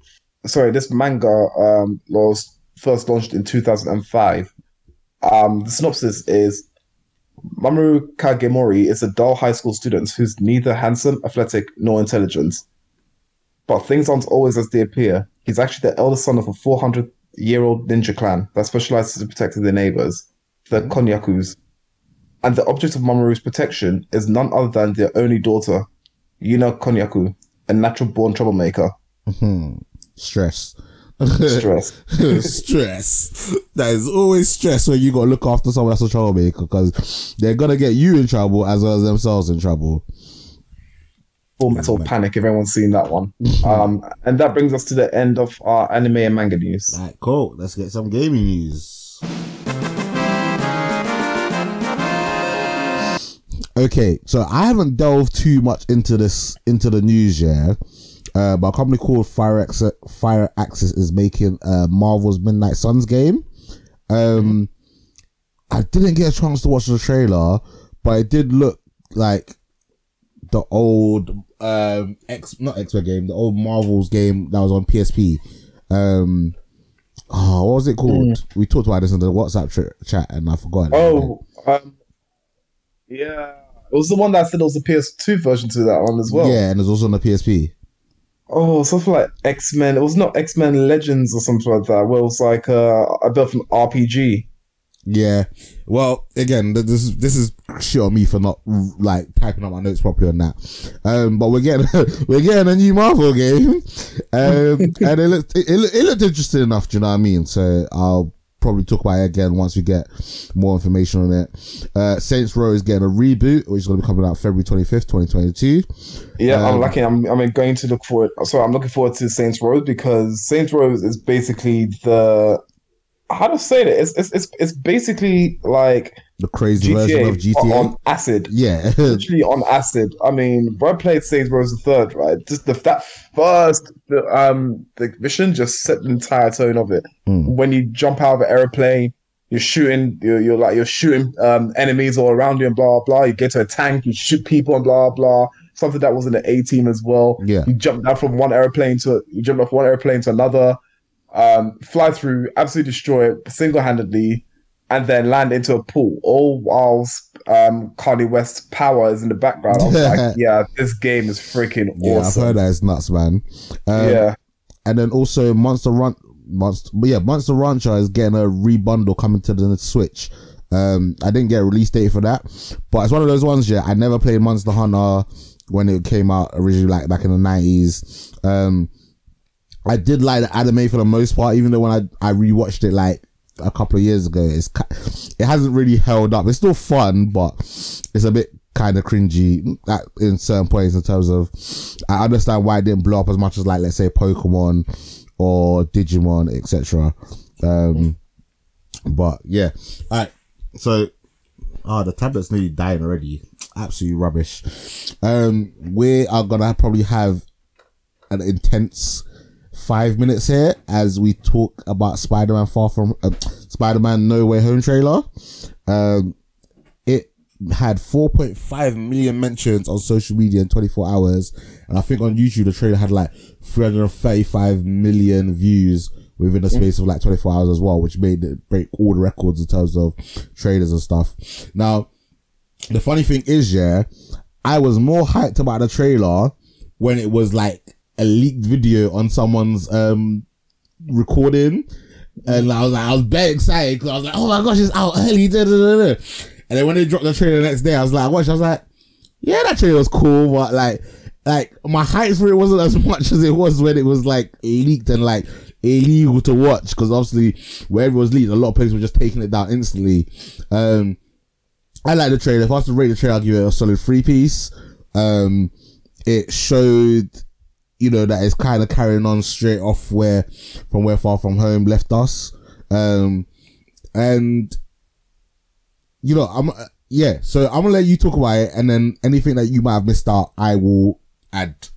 sorry, this manga um was first launched in 2005. Um, the synopsis is Mamoru Kagemori is a dull high school student who's neither handsome, athletic, nor intelligent. But things aren't always as they appear. He's actually the eldest son of a 400 year old ninja clan that specializes in protecting their neighbors, the Konyakus. And the object of Mamoru's protection is none other than their only daughter, Yuna Konyaku, a natural born troublemaker. Hmm. Stress. Stress. stress. That is always stress when you got to look after someone that's a troublemaker because they're gonna get you in trouble as well as themselves in trouble. Full Metal Panic, if everyone's seen that one. Um, and that brings us to the end of our anime and manga news. Right, cool. Let's get some gaming news. Okay, so I haven't delved too much into this into the news yet. Uh, but a company called Firaxis, Fire Access is making uh, Marvel's Midnight Suns game. Um, I didn't get a chance to watch the trailer, but it did look like the old um X not X Men game, the old Marvel's game that was on PSP. Um, oh, what was it called? We talked about this in the WhatsApp ch- chat, and I forgot. Oh, um, yeah. It was the one that said it was a PS2 version to that one as well. yeah, and it was also on the PSP. Oh, something like X Men. It was not X Men Legends or something like that. Well, it was like uh, a bit of an RPG. Yeah. Well, again, this is this is shit on me for not like typing up my notes properly on that. Um, but we're getting we're getting a new Marvel game, um, and it looked it, it, looked- it looked interesting enough. Do you know what I mean? So I'll probably talk about it again once we get more information on it. Uh, Saints Row is getting a reboot, which is going to be coming out February twenty fifth, twenty twenty two. Yeah, Um, I'm lucky. I'm I'm going to look forward. Sorry, I'm looking forward to Saints Row because Saints Row is basically the how to say that. It's it's it's, it's basically like The crazy version GTA, of GTA. on acid. yeah, literally on acid. I mean, bro played Saints Row the third, right? Just the that first the, um the mission just set the entire tone of it. Mm. When you jump out of an airplane, you're shooting, you're, you're like you're shooting um enemies all around you and blah blah. You get to a tank, you shoot people and blah blah. Something that was in the A team as well. Yeah. You jump down from one airplane to you jump off one airplane to another, um, fly through, absolutely destroy it single handedly, and then land into a pool. All whilst um Kanye West's power is in the background. I was like, yeah, this game is freaking awesome. yeah, I've heard that it's nuts, man. Um, yeah. and then also Monster Run, Monster, but yeah, Monster Rancher is getting a rebundle coming to the Switch. Um, I didn't get a release date for that, but it's one of those ones. Yeah, I never played Monster Hunter when it came out originally, like back in the nineties. Um, I did like the anime for the most part, even though when I I rewatched it like a couple of years ago, it's it hasn't really held up. It's still fun, but it's a bit kind of cringy at, in certain points in terms of I understand why it didn't blow up as much as like let's say Pokemon or Digimon, etc. Um, but yeah, all right. So, ah, the tablet's nearly dying already. Absolutely rubbish. Um, we are gonna probably have an intense five minutes here as we talk about Spider-Man Far From uh, Spider-Man No Way Home trailer. Um, it had 4.5 million mentions on social media in 24 hours, and I think on YouTube the trailer had like 335 million views within the space of like 24 hours as well, which made it break all the records in terms of trailers and stuff. Now, the funny thing is, yeah, I was more hyped about the trailer when it was like a leaked video on someone's um recording, and I was like, I was very excited because I was like, oh my gosh, it's out early, da, da, da, and then when they dropped the trailer the next day, I was like, I watched, I was like, yeah, that trailer was cool, but like, like my hype for it wasn't as much as it was when it was like leaked and like illegal to watch because obviously wherever it was leaked, a lot of places were just taking it down instantly. Um, I like the trailer. If I was to rate the trailer, I'll give it a solid three piece. Um, it showed, you know, that it's kind of carrying on straight off where, from where Far From Home left us. Um, and, you know, I'm, uh, yeah, so I'm gonna let you talk about it and then anything that you might have missed out, I will add.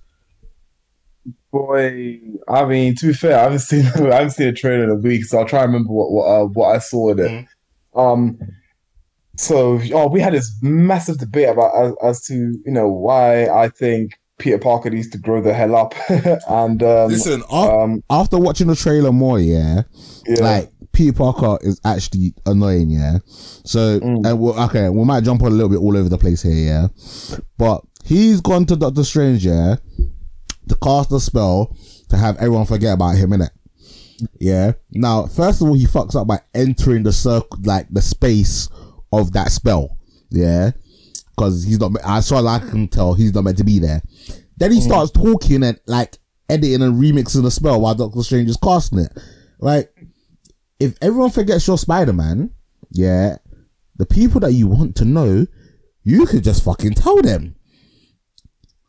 Boy, I mean, to be fair, I haven't seen I haven't seen a trailer in a week, so I'll try and remember what what, uh, what I saw in it. Um, so oh, we had this massive debate about as, as to you know why I think Peter Parker needs to grow the hell up, and um, Listen, af- um, after watching the trailer more, yeah, yeah, like Peter Parker is actually annoying, yeah. So Mm. and we'll, okay, we might jump on a little bit all over the place here, yeah. But he's gone to Doctor Strange, yeah, to cast a spell to have everyone forget about him, innit? Yeah. Now, first of all, he fucks up by entering the circle, like the space of that spell. Yeah. Because he's not, as far as I can tell, he's not meant to be there. Then he starts talking and like editing and remixing the spell while Doctor Strange is casting it. Like, if everyone forgets your Spider Man, yeah, the people that you want to know, you could just fucking tell them.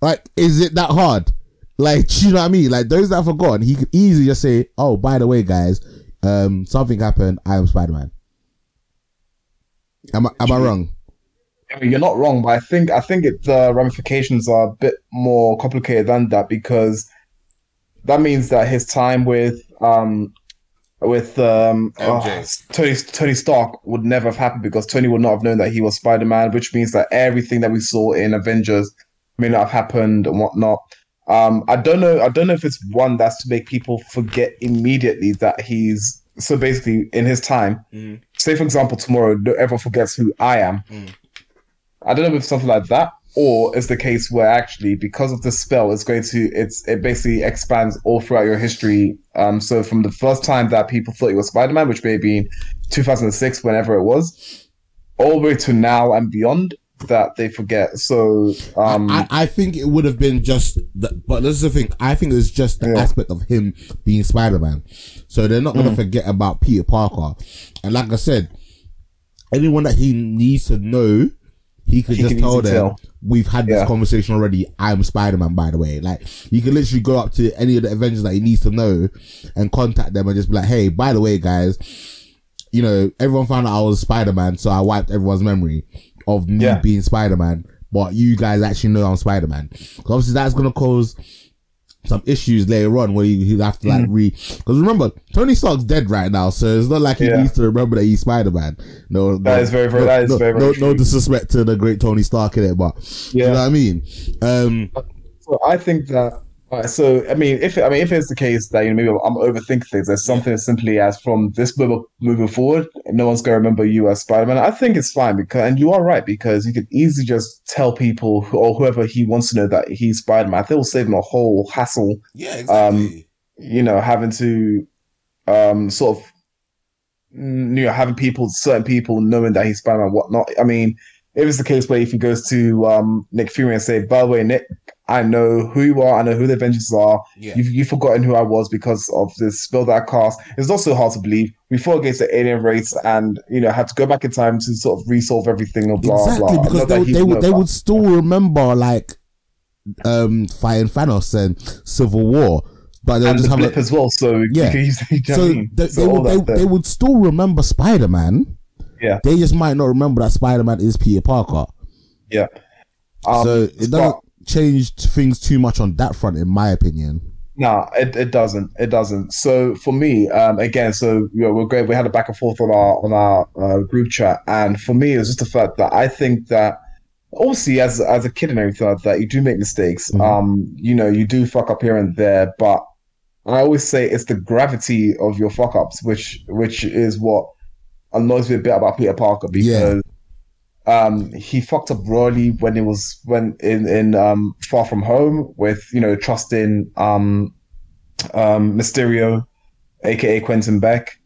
Like, is it that hard? Like, you know what I mean? Like, those that have forgotten, he could easily just say, "Oh, by the way, guys, um, something happened. I am Spider Man." Am I am I wrong? I mean, you're not wrong, but I think I think it, the ramifications are a bit more complicated than that because that means that his time with um with um oh, Tony Tony Stark would never have happened because Tony would not have known that he was Spider Man, which means that everything that we saw in Avengers may not have happened and whatnot. Um, I don't know. I don't know if it's one that's to make people forget immediately that he's so basically in his time. Say for example, tomorrow, no- everyone forgets who I am. I don't know if something like that, or is the case where actually because of the spell, it's going to it's it basically expands all throughout your history. Um, so from the first time that people thought you were Spider Man, which may be in 2006, whenever it was, all the way to now and beyond, that they forget. So um, I, I think it would have been just, the, but this is the thing. I think it's just the Yeah. aspect of him being Spider Man. So they're not going to Mm. forget about Peter Parker. And like I said, anyone that he needs to know, he could just tell them, tell. we've had this Yeah. conversation already. I'm Spider Man, by the way. Like, he can literally go up to any of the Avengers that he needs to know and contact them and just be like, hey, by the way, guys, you know, everyone found out I was Spider Man, so I wiped everyone's memory of me Yeah. being Spider Man. But you guys actually know I'm Spider Man. Obviously, that's gonna cause some issues later on where he- he'll have to Mm. like re. Because remember, Tony Stark's dead right now, so it's not like he Yeah. needs to remember that he's Spider Man. No, That no, is very, very- no, that is no, very, very no, true. no disrespect to the great Tony Stark in it, but you Yeah. know what I mean. Um, So I think that. So I mean, if I mean, if it's the case that you know maybe I'm overthinking things, there's something as simply as from this moving moving forward, no one's gonna remember you as Spider-Man. I think it's fine because, and you are right because you could easily just tell people who, or whoever he wants to know that he's Spider-Man. I think will save him a whole hassle. yeah, exactly. You know, having to um sort of mm, you know having people, certain people knowing that he's Spider-Man, whatnot. I mean. If it's the case where if he goes to um, Nick Fury and say, "By the way, Nick, I know who you are. I know who the Avengers are. Yeah. You've, you've forgotten who I was because of this spell that I cast. It's also hard to believe. We fought against the alien race and, you know, had to go back in time to sort of resolve everything or blah, exactly blah. because they, would- they would they would still remember like um fighting Thanos and Civil War, but they'll and just the have blip a, as well. So Yeah. you can use, you know what I so they, So they, would, they, that they would still remember Spider Man. Yeah. They just might not remember that Spider Man is Peter Parker. yeah. Um, so it doesn't change things too much on that front, in my opinion. No, it, it doesn't. It doesn't. So for me, um, again, so you know, we're great. We had a back and forth on our on our uh, group chat, and for me, it's just the fact that I think that obviously, as as a kid and everything like that, you do make mistakes. Mhm. Um, you know, you do fuck up here and there, but I always say it's the gravity of your fuck ups, which which is what annoys me a bit about Peter Parker Yeah. because. Um, he fucked up royally when it was when in in um Far From Home with you know trusting um um, Mysterio, aka Quentin Beck.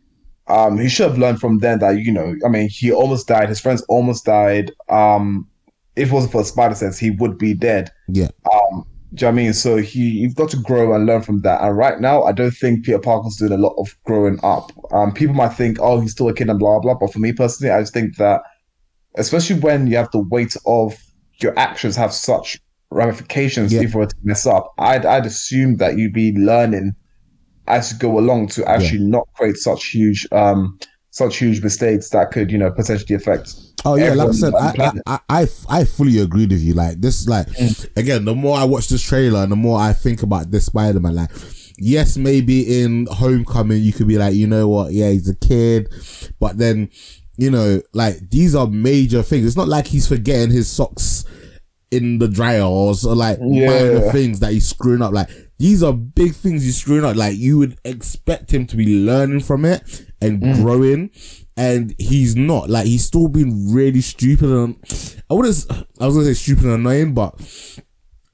Um, he should have learned from then that you know, I mean, he almost died. His friends almost died. Um, if it wasn't for spider sense, he would be dead. Yeah. Um, do you know what I mean? So he, you've got to grow and learn from that. And right now, I don't think Peter Parker's doing a lot of growing up. Um, people might think, oh, he's still a kid and blah blah. But for me personally, I just think that, especially when you have the weight of your actions have such ramifications Yeah. if you were to mess up, I'd I'd assume that you'd be learning as you go along to actually not create such huge um such huge mistakes that could you know potentially affect. Oh yeah, like I said, I, I. I, I, I fully agree with you. Like this, like again, the more I watch this trailer, and the more I think about this Spider Man. Like, yes, maybe in Homecoming you could be like, you know what, yeah, he's a kid, but then, you know, like these are major things. It's not like he's forgetting his socks in the dryer or so like Yeah. minor things that he's screwing up. Like these are big things he's screwing up. Like you would expect him to be learning from it and growing, and he's not. Like he's still being really stupid and I would I was gonna say stupid and annoying, but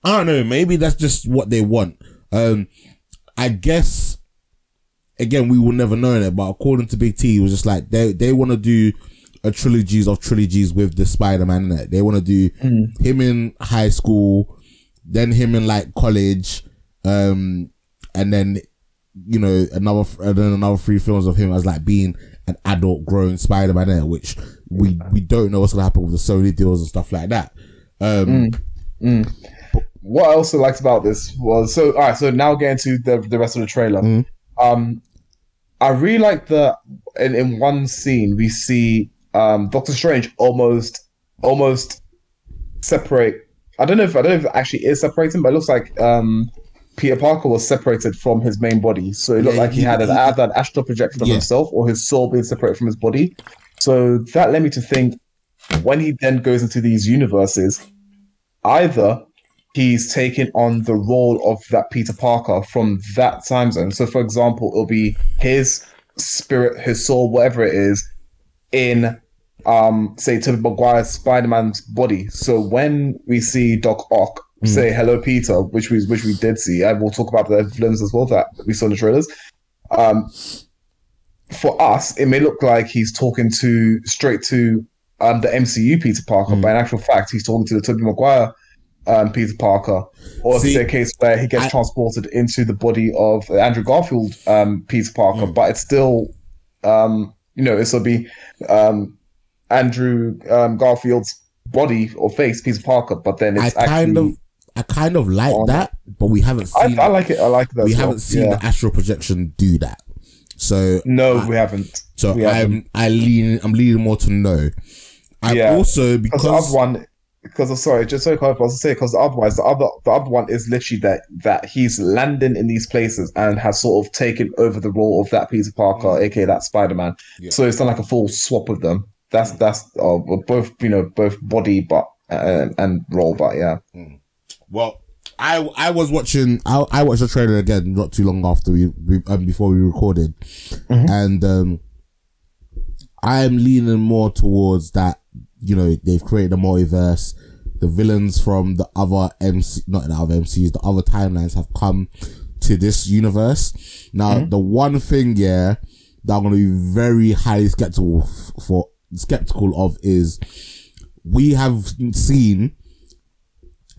I don't know. Maybe that's just what they want. Um, I guess again we will never know that, but according to Big T, it was just like they they want to do a trilogies of trilogies with the Spider Man it. They want to do him in high school, then him in like college, um, and then you know another and then another three films of him as like being an adult grown Spider-Man there, which we we don't know what's gonna happen with the Sony deals and stuff like that. Um, what I also liked about this was so all right. So now getting to the the rest of the trailer. Um, I really like the in in one scene we see um Doctor Strange almost almost separate. I don't know if I don't know if it actually is separating, but it looks like um Peter Parker was separated from his main body. So it looked Yeah, like he, he- had an he- either an astral projection of Yeah. himself or his soul being separated from his body. So that led me to think when he then goes into these universes, either he's taking on the role of that Peter Parker from that time zone. So, for example, it'll be his spirit, his soul, whatever it is, in um, say Tobey Maguire's Spider-Man's body. So when we see Doc Ock say "Hello, Peter," which we which we did see, and we'll talk about the films as well that we saw in the trailers. Um, for us, it may look like he's talking to straight to um, the MCU Peter Parker, but in actual fact, he's talking to the Tobey Maguire um, Peter Parker, or See, is it a case where he gets I- transported into the body of Andrew Garfield um, Peter Parker, Hmm. but it's still, um, you know, it'll be um, Andrew um, Garfield's body or face Peter Parker, but then I it's actually. kind of I kind of like on- that, but we haven't I, seen I like it. I like that. we well. haven't seen Yeah. the astral projection do that. So No, we haven't. so we haven't. I'm I lean I'm leaning more to no. I Yeah. also because because the other one because I'm sorry, just so I was to say because otherwise the other the other one is literally that that he's landing in these places and has sort of taken over the role of that Peter Parker, aka that Spider Man. Mm. Yeah. Mm. So it's not like a full swap of them. That's that's uh, both you know both body but uh, and role, but yeah. well I I was watching I I watched the trailer again not too long after we, we um, before we recorded, and um I'm leaning more towards that. You know they've created a multiverse. The villains from the other MC, not the other MCs, the other timelines have come to this universe. Now, the one thing, yeah, that I'm gonna be very highly skeptical f- for skeptical of is we have seen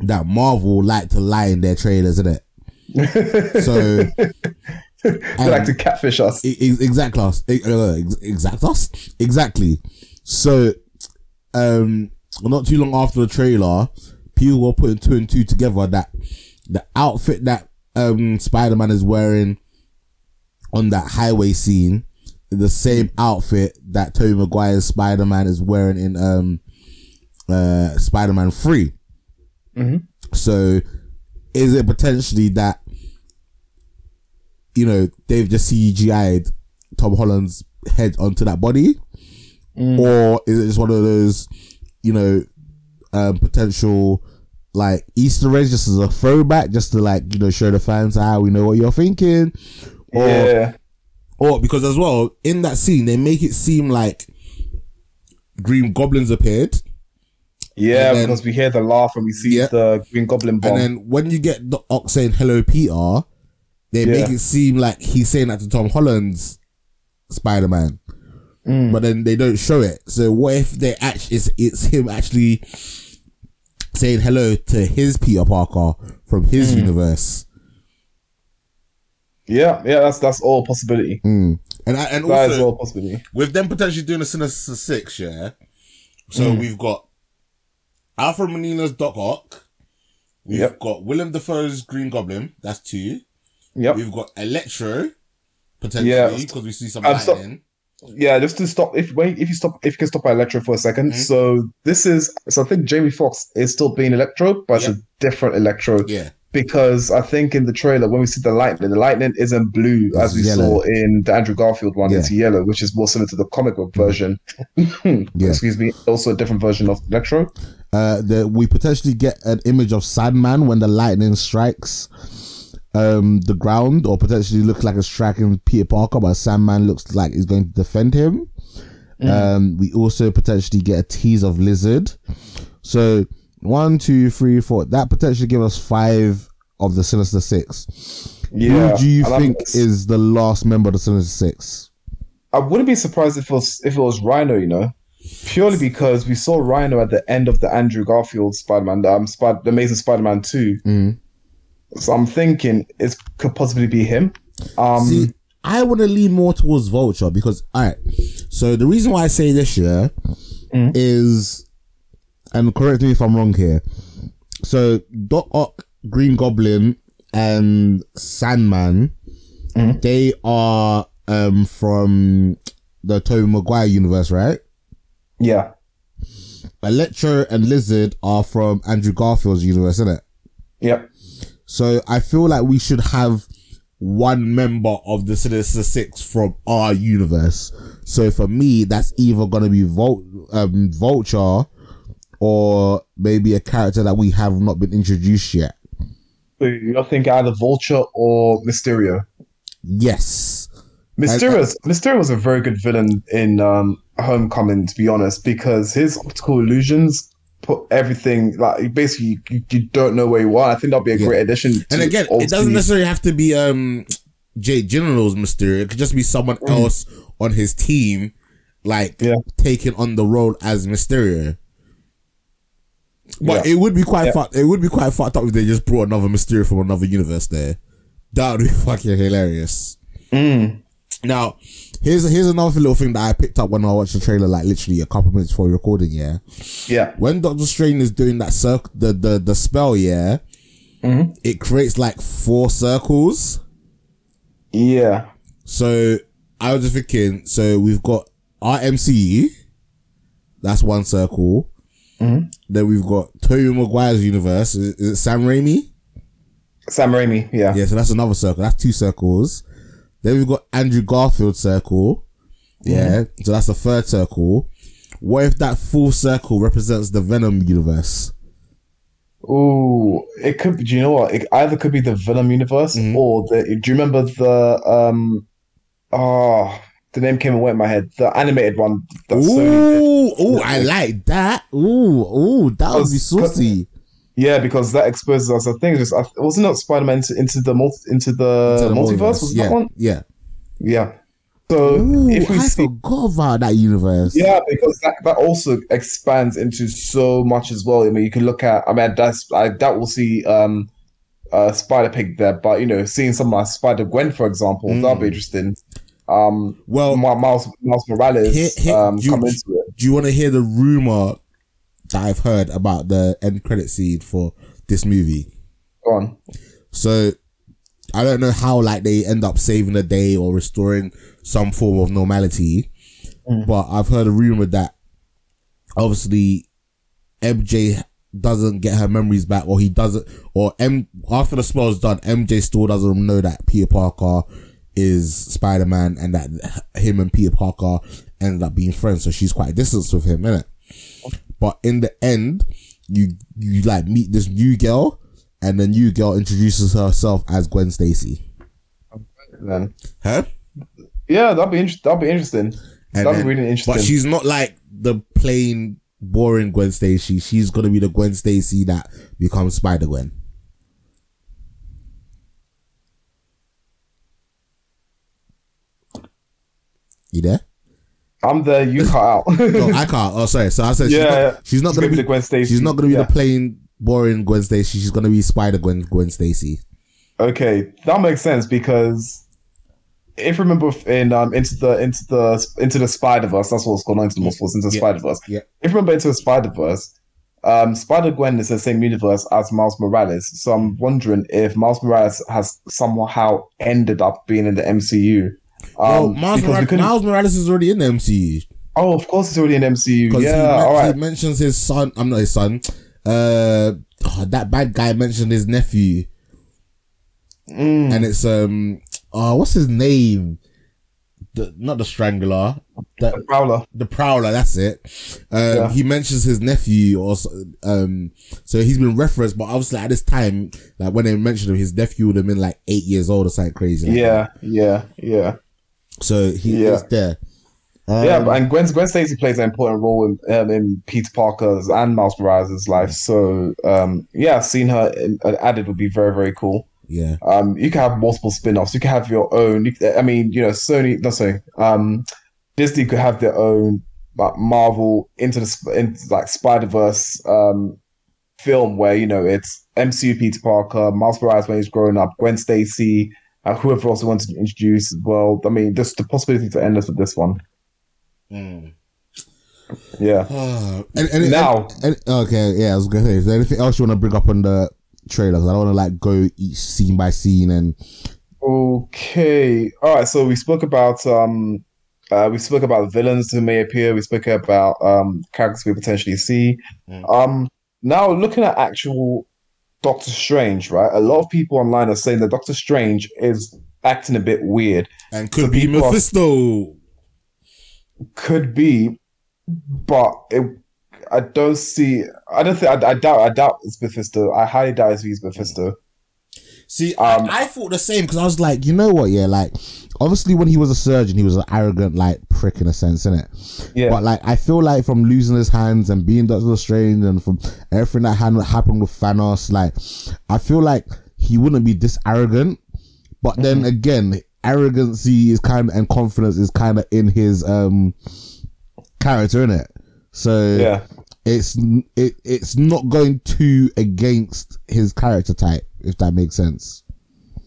that Marvel like to lie in their trailers, isn't it? so They like to catfish us. Exact us uh, ex- exact us exactly so um not too long after the trailer people were putting two and two together that the outfit that um spider-man is wearing on that highway scene the same outfit that Tobey Maguire's Spider-Man is wearing in um uh Spider-Man 3 so is it potentially that you know, they've just CGI'd Tom Holland's head onto that body? Or is it just one of those, you know, um, potential like Easter eggs just as a throwback, just to like, you know, show the fans how we know what you're thinking? Or, yeah. or because as well, in that scene, they make it seem like Green Goblins appeared. Yeah, then- because we hear the laugh and we see Yeah. the Green Goblin bomb. And then when you get the Ox saying hello, Peter, they make it seem like he's saying that to Tom Holland's Spider Man. Mm. But then they don't show it. So what if they actually it's, it's him actually saying hello to his Peter Parker from his Mm. universe? yeah, yeah, that's that's all possibility. And I, and That is also all possibility. with them potentially doing a Sinister Six, yeah. So Mm. we've got Alfred Molina's Doc Ock. We've Yep. got Willem Dafoe's Green Goblin. That's two. Yep. We've got Electro potentially Yeah. because we see some so- lightning. Yeah, just to stop. If wait, if you stop, if you can stop by Electro for a 2nd Mhm. So this is. So I think Jamie Foxx is still being Electro, but it's a different Electro yeah, because I think in the trailer when we see the lightning, the lightning isn't blue as we yellow. saw in the Andrew Garfield one. Yeah. It's yellow, which is more similar to the comic book version. Yeah. Excuse me. Also a different version of Electro. uh, the, we potentially get an image of Sandman when the lightning strikes um the ground, or potentially looks like it's striking Peter Parker, but Sandman looks like he's going to defend him. Um, we also potentially get a tease of Lizard. So one, two, three, four. That potentially give us five of the Sinister Six. Yeah. Who do you and I'm- think is the last member of the Sinister Six? I wouldn't be surprised if it was if it was Rhino, you know, purely because we saw Rhino at the end of the Andrew Garfield Spider-Man, um, Spid- the Amazing Spider-Man two. Mm. So I'm thinking it could possibly be him. Um, See, I want to lean more towards Vulture because, all right. So the reason why I say this year is, and correct me if I'm wrong here. So Doc Ock, Green Goblin, and Sandman, they are um from the Tobey Maguire universe, right? yeah, Electro and Lizard are from Andrew Garfield's universe, isn't it? yep, So I feel like we should have one member of the Sinister Six from our universe. So for me, that's either gonna be Vul- um, Vulture or maybe a character that we have not been introduced yet. So you're thinking either Vulture or Mysterio. Yes. Mysterio's Mysterio was a very good villain in um, Homecoming, to be honest, because his optical illusions put everything like basically you, you don't know where you are. I think that'll be a Yeah. great addition. And again, it doesn't necessarily have to be um Jake Gyllenhaal's Mysterio. It could just be someone else on his team, like Yeah. taking on the role as Mysterio. But Yeah. it would be quite Yeah. fucked. It would be quite fucked up if they just brought another Mysterio from another universe there. That would be fucking hilarious. Mm. Now, here's here's another little thing that I picked up when I watched the trailer, like literally a couple minutes before recording. Yeah, Yeah, when Doctor Strange is doing that circle, the the the spell, yeah, Mm-hmm. it creates like four circles. yeah, So I was just thinking, so we've got our MCU, that's one circle. Mm-hmm. Then we've got Tobey Maguire's universe. Is, is it Sam Raimi? Sam Raimi. Yeah, Yeah, so that's another circle. That's two circles. Then we've got Andrew Garfield circle. Yeah, so that's the third circle. What if that full circle represents the Venom universe? Ooh, it could. be- Do you know what? It either could be the Venom universe Mm-hmm. or the. Do you remember the um? Oh, the name came and went in my head. The animated one. That Sony did. Ooh, ooh, I like that. Ooh, ooh, that would be Cause- saucy. Yeah, because that exposes us. I think it was wasn't it Spider Man into, into the multi, into the, To the multiverse. Was yeah, that one? yeah. Yeah. So Ooh, if we I see, forgot about that universe. yeah, because that, that also expands into so much as well. I mean, you can look at. I mean, that's I doubt we'll see um, uh, Spider Pig there, but you know, seeing someone like Spider Gwen, for example, that'll be interesting. Um, Well, Miles Miles Morales Here- here- um, do you- into it. Do you want to hear the rumor that I've heard about the end credit scene for this movie? Go on. So I don't know how like they end up saving the day or restoring some form of normality, hmm. but I've heard a rumor that obviously MJ doesn't get her memories back, or he doesn't, or M after the spell's done, MJ still doesn't know that Peter Parker is Spider Man and that him and Peter Parker ended up being friends, so she's quite distant with him, innit? But in the end, you you like meet this new girl, and the new girl introduces herself as Gwen Stacy. Then Huh? yeah, that'd be inter- that'd be interesting. And that'd then- be really interesting. But she's not like the plain boring Gwen Stacy. She's gonna be the Gwen Stacy that becomes Spider Gwen. You there? I'm there. You cut out. No, I can't. Oh, sorry. So I said she's, Yeah, not, yeah. she's not gonna gonna be the Gwen Stacy. She's not gonna be Yeah. the plain boring Gwen Stacy. She's gonna be Spider Gwen Gwen Stacy. Okay, that makes sense because if you remember in um into the into the into the Spider Verse, that's what's going on into the multiverse into the Yeah. Spider Verse. Yeah. If you remember into the Spider Verse, um, Spider Gwen is the same universe as Miles Morales. So I'm wondering if Miles Morales has somehow ended up being in the MCU. Well, Um, Miles, Morales, Miles Morales is already in the MCU. oh, of course, it's already in MCU. Yeah, he, men- all right. he mentions his son. I'm not his son. Uh, oh, that bad guy mentioned his nephew, Mm. and it's um, oh, what's his name? The not the Strangler, the Prowler. the Prowler. That's it. Um, Yeah. he mentions his nephew, or so- um, so he's been referenced. But obviously, at this time, like when they mentioned him, his nephew would have been like eight years old or something crazy. like Yeah, yeah, yeah. So he Yeah. is there. Um, yeah, and Gwen Gwen Stacy plays an important role in um, in Peter Parker's and Miles Morales' life. So um, yeah, seeing her in, uh, added would be very very cool. yeah. Um, you can have multiple spin-offs. You can have your own. You, I mean, you know, Sony, not Sony. Um, Disney could have their own like Marvel into the into like Spider Verse um film where you know it's MCU Peter Parker, Miles Morales when he's growing up, Gwen Stacy, uh, whoever else they wanted to introduce as well. I mean, just the possibility to end us with this one. Yeah. And, and, Now- and- and- okay, yeah, I was gonna say, is there anything else you want to bring up on the trailer? 'Cause I don't want to like go each scene by scene and Okay. All right. So we spoke about um, uh, we spoke about villains who may appear. We spoke about um characters we potentially see. Um, now looking at actual Doctor Strange, right? A lot of people online are saying that Doctor Strange is acting a bit weird. and could So be people are- Mephisto. Could be, but it. I don't see. I don't think. I, I doubt. I doubt it's Mephisto. I highly doubt it's Mephisto. See, Um, I, I thought the same because I was like, you know what? Yeah, like obviously when he was a surgeon, he was an arrogant like prick in a sense, innit? Yeah. But like, I feel like from losing his hands and being Doctor Strange and from everything that had happened with Thanos, like I feel like he wouldn't be this arrogant. But then Mm-hmm. again, arrogancy is kind of and confidence is kind of in his um character, in it. So Yeah. it's it it's not going too against his character type, if that makes sense.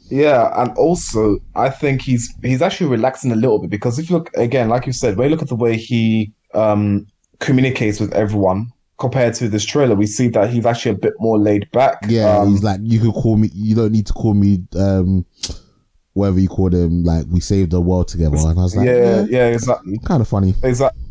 Yeah, and also I think he's he's actually relaxing a little bit because if you look again, like you said, when you look at the way he um communicates with everyone compared to this trailer, we see that he's actually a bit more laid back. Yeah, Um, he's like, you could call me. You don't need to call me, um, whatever you call him. Like we saved the world together, and I was like, yeah, yeah, yeah, exactly. kind of funny. Exactly.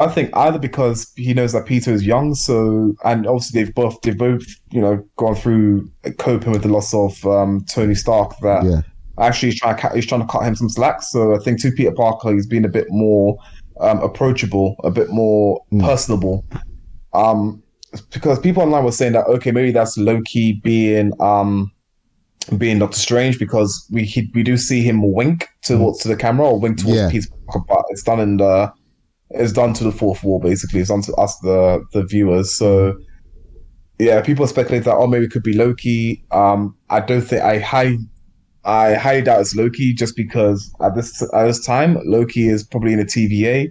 I think either because he knows that Peter is young, so and obviously they've both they've both you know gone through coping with the loss of um, Tony Stark. That Yeah, actually he's trying to cut, he's trying to cut him some slack. So I think to Peter Parker, he's been a bit more um, approachable, a bit more personable. Um, because people online were saying that okay, maybe that's Loki being um being Doctor Strange because we he, we do see him wink towards to the camera or wink towards Yeah. Peter Parker, but it's done in the it's done to the fourth wall basically. It's done to us the the viewers. So yeah, people speculate that oh maybe it could be Loki. Um, I don't think I high I highly doubt it's Loki just because at this at this time Loki is probably in a TVA.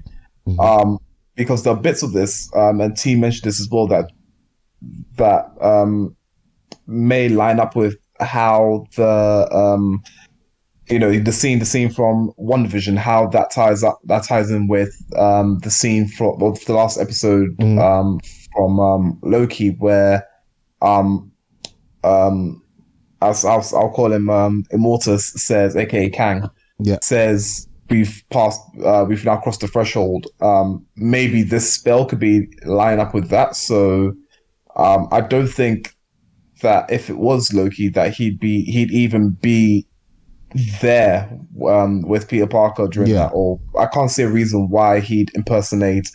Um, because there are bits of this, um, and T mentioned this as well that that um may line up with how the um you know the scene the scene from WandaVision how that ties up that ties in with um the scene from the last episode Mhm. um from um loki where um um as I'll, I'll call him um immortus says aka kang Yeah. says we've passed uh we've now crossed the threshold um maybe this spell could be line up with that so um i don't think that if it was Loki, that he'd be he'd even be there um, with Peter Parker during Yeah. that. Or I can't see a reason why he'd impersonate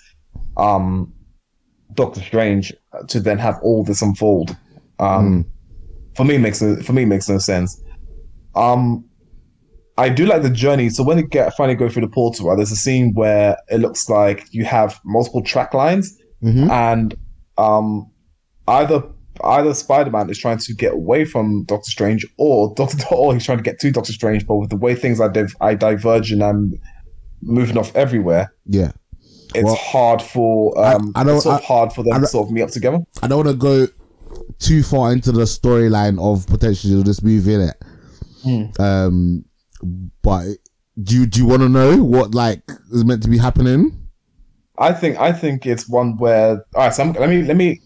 um, Doctor Strange to then have all this unfold. Um, For me, it makes no, for me makes no sense. Um, I do like the journey. So when you get finally go through the portal, right, there's a scene where it looks like you have multiple track lines, Mhm. and um, either either Spider-Man is trying to get away from Doctor Strange, or Doctor or he's trying to get to Doctor Strange. But with the way things are, div- are diverging and I'm moving off everywhere, yeah. it's Well, hard for um, I don't- it's sort of I- hard for them I to sort of meet up together. I don't want to go too far into the storyline of potentially this movie, innit? Um, but do you do you want to know what like is meant to be happening? I think I think it's one where all right. So I'm, let me let me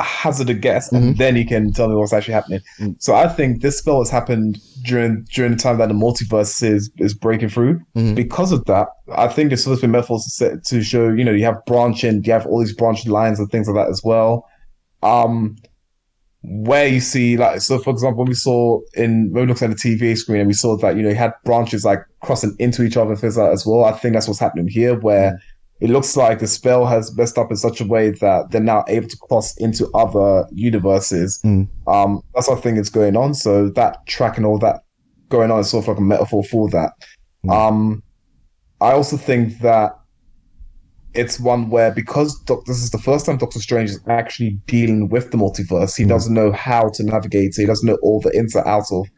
hazard a guess, and mm-hmm. then you can tell me what's actually happening. Mm. So I think this spell has happened during during the time that the multiverse is is breaking through. Mm-hmm. Because of that, I think there's supposed to be metaphors to, set, to show you know you have branching, you have all these branching lines and things like that as well. Um, where you see like so for example when we saw in when we looked at the TV screen and we saw that you know you had branches like crossing into each other and things like that as well. I think that's what's happening here where mm. It looks like the spell has messed up in such a way that they're now able to cross into other universes. Mm. Um, that's what I think is going on. So that track and all that going on is sort of like a metaphor for that. Um, I also think that it's one where because Doc- this is the first time Doctor Strange is actually dealing with the multiverse, he doesn't know how to navigate. it. He doesn't know all the ins and outs of,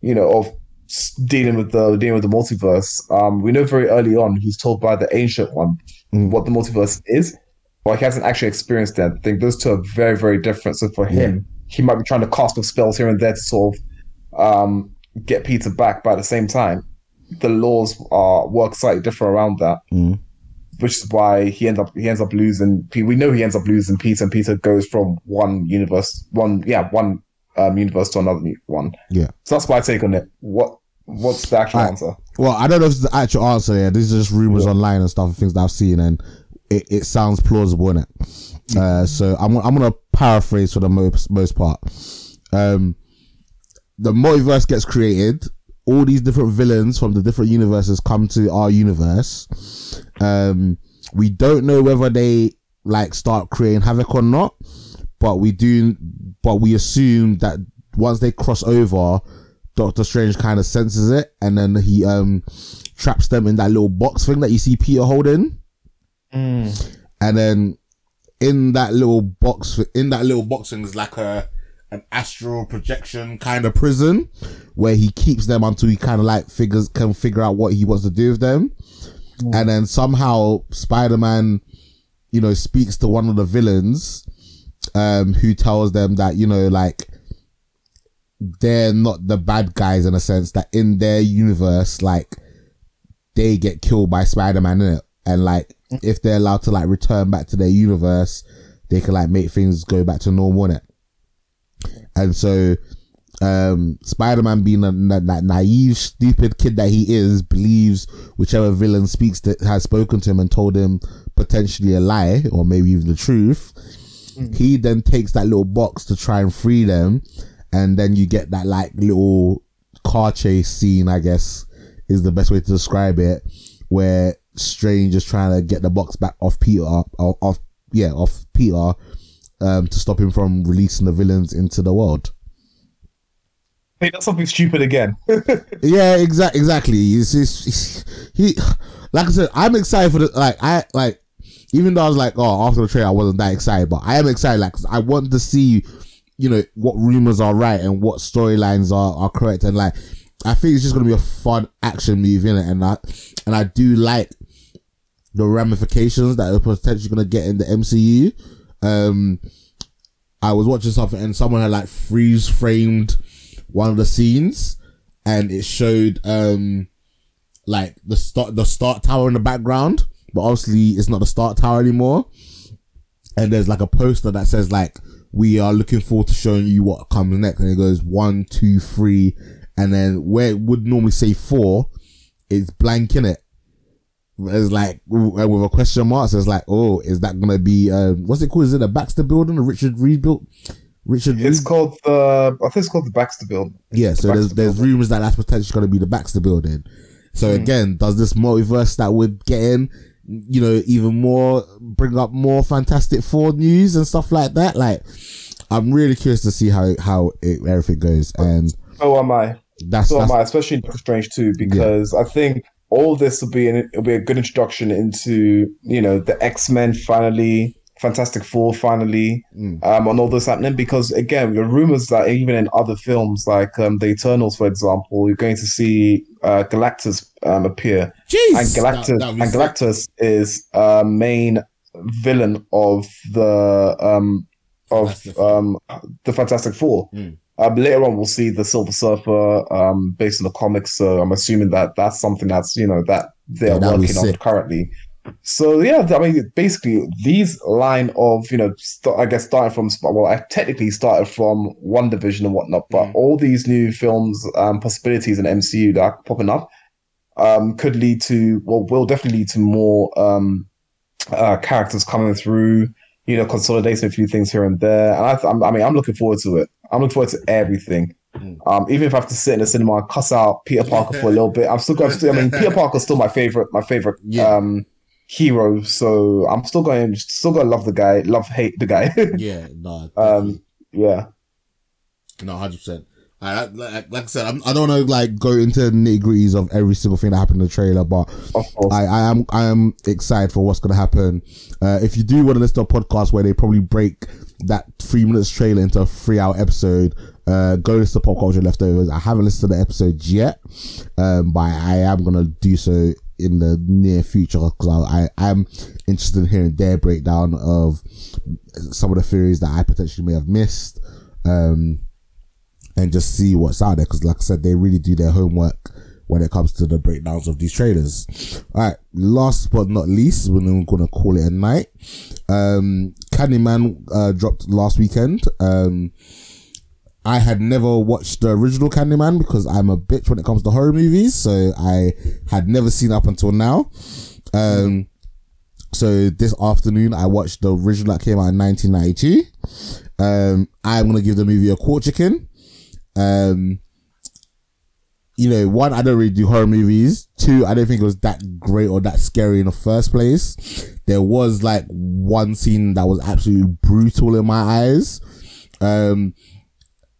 you know, of dealing with the dealing with the multiverse. Um, we know very early on he's told by the Ancient One Mm. what the multiverse is, but he hasn't actually experienced that. I think those two are very, very different. So for him, he might be trying to cast off spells here and there to sort of um, get Peter back, but at the same time, the laws are work slightly different around that. Mm. Which is why he ends up he ends up losing. We know he ends up losing Peter, and Peter goes from one universe, one yeah, one um, universe to another one. Yeah. So that's my take on it. What what's the actual Alright. answer? Well, I don't know if it's the actual answer there. These are just rumors online and stuff, and things that I've seen, and it, it sounds plausible, innit? Uh, so I'm I'm gonna paraphrase for the most most part. Um, the multiverse gets created. All these different villains from the different universes come to our universe. Um, we don't know whether they like start creating havoc or not, but we do. But we assume that once they cross over, Doctor Strange kind of senses it, and then he um traps them in that little box thing that you see Peter holding, and then in that little box, in that little box thing is like a an astral projection kind of prison where he keeps them until he kind of like figures can figure out what he wants to do with them, and then somehow Spider Man, you know, speaks to one of the villains, um, who tells them that you know like they're not the bad guys in a sense that in their universe, like they get killed by Spider Man in it. And like if they're allowed to like return back to their universe, they can like make things go back to normal in it. And so um Spider Man being a, that naive, stupid kid that he is, believes whichever villain speaks that has spoken to him and told him potentially a lie or maybe even the truth. He then takes that little box to try and free them, and then you get that like little car chase scene, I guess is the best way to describe it, where Strange is trying to get the box back off Peter, off, yeah, off Peter, um, to stop him from releasing the villains into the world. Hey, that's something stupid again. Yeah, exactly. Exactly. It's, it's, it's- he, like I said, I'm excited for the like. I like, even though I was like, oh, after the trailer, I wasn't that excited, but I am excited. Like, 'cause I want to see, you know, what rumors are right and what storylines are are correct, and like, I think it's just gonna be a fun action movie, innit? And I and I do like the ramifications that are potentially gonna get in the MCU. Um, I was watching something and someone had like freeze framed one of the scenes and it showed um like the Stark the Stark tower in the background, but obviously it's not the Stark tower anymore. And there's like a poster that says like we are looking forward to showing you what comes next, and it goes one, two, three, and then where it would normally say four, it's blank in it. It's like with a question mark. So it's like, oh, is that gonna be um, what's it called? Is it a Baxter building, a Richard Reed built? Richard it's Reed called the I think it's called the Baxter building. yeah, so there's Baxter there's building. rumors that that's potentially going to be the Baxter building. So Hmm. again, does this multiverse that would get in, you know, even more bring up more Fantastic Four news and stuff like that? Like, I'm really curious to see how how it, everything goes, and So am I. that's, So that's am I, especially in Doctor Strange too, because I think all this will be an, it'll be a good introduction into you know the X Men finally, Fantastic Four finally, Mm. um, and all this happening. Because again, the rumors that even in other films like um, the Eternals, for example, you're going to see uh, Galactus um, appear, jeez, and Galactus that- that'd be sick. Is a main villain of the um of Fantastic Four. um the Fantastic Four. Mm. Um, later on, we'll see the Silver Surfer um based on the comics. So I'm assuming that that's something that's you know that they're Yeah, working on currently. So yeah, I mean, basically, these line of you know, st- I guess starting from well, I technically started from WandaVision and whatnot, but Mm. all these new films, um, possibilities in MCU that are popping up, um, could lead to well, will definitely lead to more um, uh, characters coming through. You know, consolidating a few things here and there, and I, th- I'm, mean, I'm looking forward to it. I'm looking forward to everything. Mm. Um, even if I have to sit in the cinema and cuss out Peter Parker for a little bit, I'm still going. to I mean, Peter Parker's still my favorite, my favorite Yeah. um, hero. So I'm still going, still to love the guy, love hate the guy. yeah, no, um, yeah. No, hundred percent. Like, like, like I said, I'm, I don't want to like go into the nitty gritties of every single thing that happened in the trailer, but I, I am I am excited for what's gonna happen. Uh, if you do want to listen to a podcast where they probably break that three minutes trailer into a three hour episode, uh, go listen to Pop Culture Leftovers. I haven't listened to the episodes yet, um, but I am gonna do so in the near future because I, I am interested in hearing their breakdown of some of the theories that I potentially may have missed, um, and just see what's out there. Because like I said, they really do their homework when it comes to the breakdowns of these trailers. All right, last but not least, we're gonna call it a night. Um, Candyman uh, dropped last weekend. Um, I had never watched the original Candyman because I'm a bitch when it comes to horror movies, so I had never seen up until now. Um, so this afternoon I watched the original that came out in 1992. Um, I'm gonna give the movie a quarter chicken. Um, you know, one, I don't really do horror movies. Two, I don't think it was that great or that scary in the first place. There was like one scene that was absolutely brutal in my eyes. Um,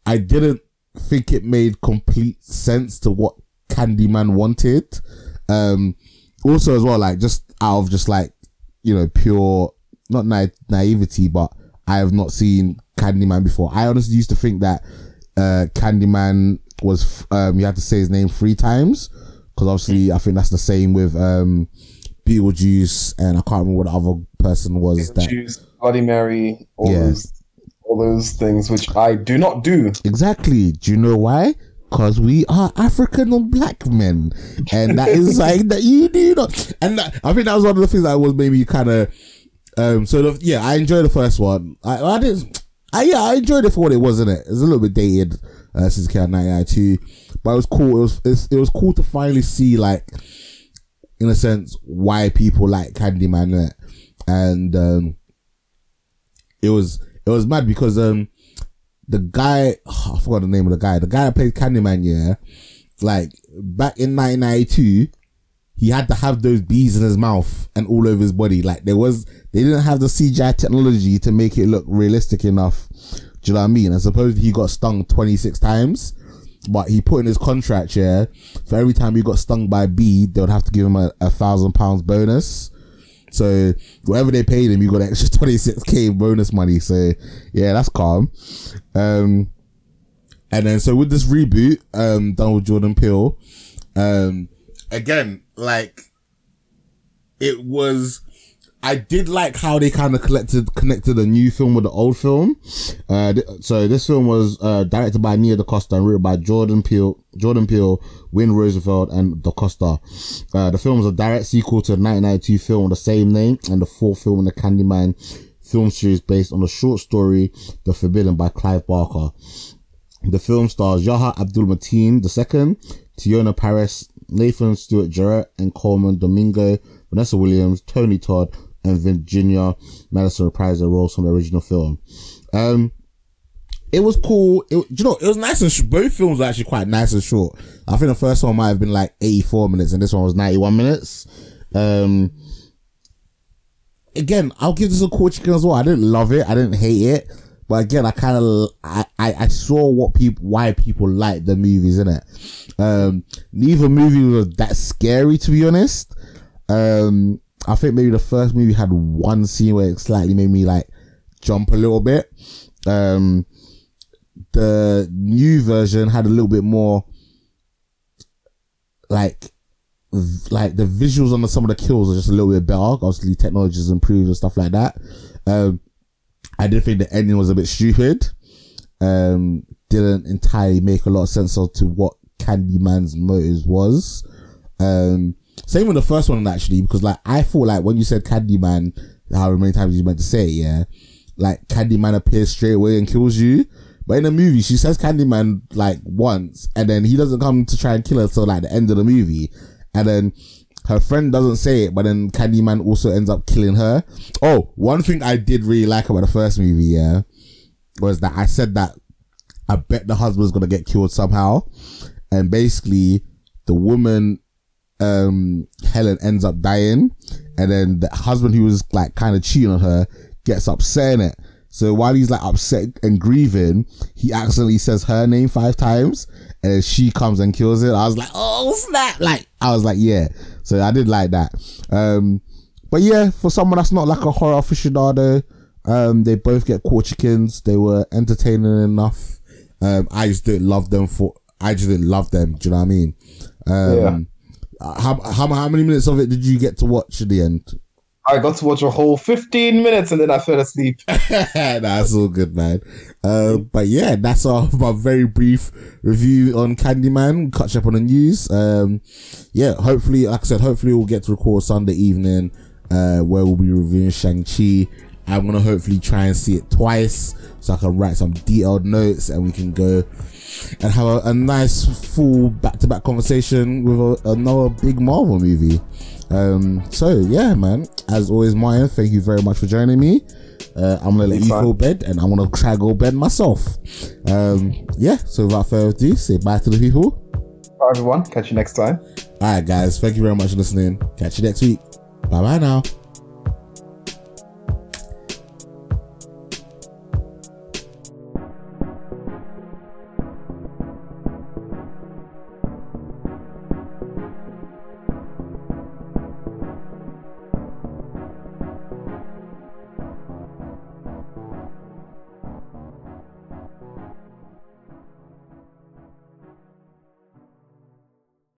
I didn't think it made complete sense to what Candyman wanted. Um, also as well, like just out of just like, you know, pure, not na- naivety, but I have not seen Candyman before. I honestly used to think that, uh, Candyman was, um, you had to say his name three times. Cause obviously I think that's the same with, um, Beetlejuice and I can't remember what the other person was that. Bloody Mary, all Yeah. those, all those things which I do not do. Exactly. Do you know why? Because we are African and black men, and that is like that you do not. And that, I think that was one of the things that was maybe kind of. Um. So the, yeah, I enjoyed the first one. I I didn't. I yeah, I enjoyed it for what it was in it. It's a little bit dated uh, since came out in 1992, but it was cool. It was it's, it was cool to finally see like, in a sense, why people like Candyman and um, it was it was mad because um the guy I forgot the name of the guy. The guy that played Candyman, yeah, like back in 1992, he had to have those bees in his mouth and all over his body. Like there was, they didn't have the CGI technology to make it look realistic enough. Do you know what I mean? And suppose he got stung 26 times, but he put in his contract, yeah, for every time he got stung by a bee, they would have to give him a, a thousand pounds bonus. So whatever they paid him, you got extra 26k bonus money. So yeah, that's calm. Um, and then so with this reboot, um, done with Jordan Peele, um, again, like it was, I did like how they kind of collected, connected the new film with the old film. Uh, th- so this film was, uh, directed by Nia DaCosta and written by Jordan Peele, Jordan Peele, Win Rosenfeld and DaCosta. Uh, the film was a direct sequel to the 1992 film with the same name and the fourth film in the Candyman film series based on the short story The Forbidden by Clive Barker. The film stars Yahya Abdul-Mateen II, Teyonah Parris, Nathan Stewart Jarrett, and Colman Domingo, Vanessa Williams, Tony Todd, and Virginia Madsen reprised their roles from the original film. Um, it was cool. It, you know, it was nice and sh- both films were actually quite nice and short. I think the first one might have been like 84 minutes and this one was 91 minutes. Um, again, I'll give this a cool chicken as well. I didn't love it. I didn't hate it. But again, I kind of, I, I, I saw what people, why people like the movies in it. Um, neither movie was that scary to be honest. Um, I think maybe the first movie had one scene where it slightly made me like jump a little bit. Um, the new version had a little bit more like like the visuals on the, some of the kills are just a little bit better. Obviously, technology has improved and stuff like that. Um, I did think the ending was a bit stupid. Um, didn't entirely make a lot of sense as to what Candyman's motives was. Um, same with the first one actually, because like I thought like when you said Candyman, however many times you meant to say it, yeah, like Candyman appears straight away and kills you. But in the movie, she says Candyman like once, and then he doesn't come to try and kill her till like the end of the movie, and then her friend doesn't say it, but then Candyman also ends up killing her. Oh, one thing I did really like about the first movie, yeah, was that I said that I bet the husband's gonna get killed somehow, and basically the woman um Helen ends up dying and then the husband who was like kind of cheating on her gets upset in it. So while he's like upset and grieving, he accidentally says her name five times and she comes and kills it. I was like, oh snap. Like, I was like, yeah. So I did like that. Um, but yeah, for someone that's not like a horror aficionado, um, they both get quarter chickens. They were entertaining enough. Um, I just didn't love them for, I just didn't love them. Do you know what I mean? Um, Uh, How, how how many minutes of it did you get to watch at the end? I got to watch a whole 15 minutes and then I fell asleep. that's all good, man. Uh, but yeah, that's our my very brief review on Candyman. Catch up on the news. Um, yeah, hopefully, like I said, hopefully we'll get to record Sunday evening, uh, where we'll be reviewing Shang Chi. I'm gonna hopefully try and see it twice so I can write some detailed notes and we can go and have a, a nice full back to back conversation with a, another big Marvel movie. Um, so yeah, man. As always, Martin, thank you very much for joining me. Uh, I'm gonna let you go bed, and I'm gonna try go bed myself. Um, yeah. So without further ado, say bye to the people. Bye, everyone. Catch you next time. All right, guys. Thank you very much for listening. Catch you next week. Bye bye now.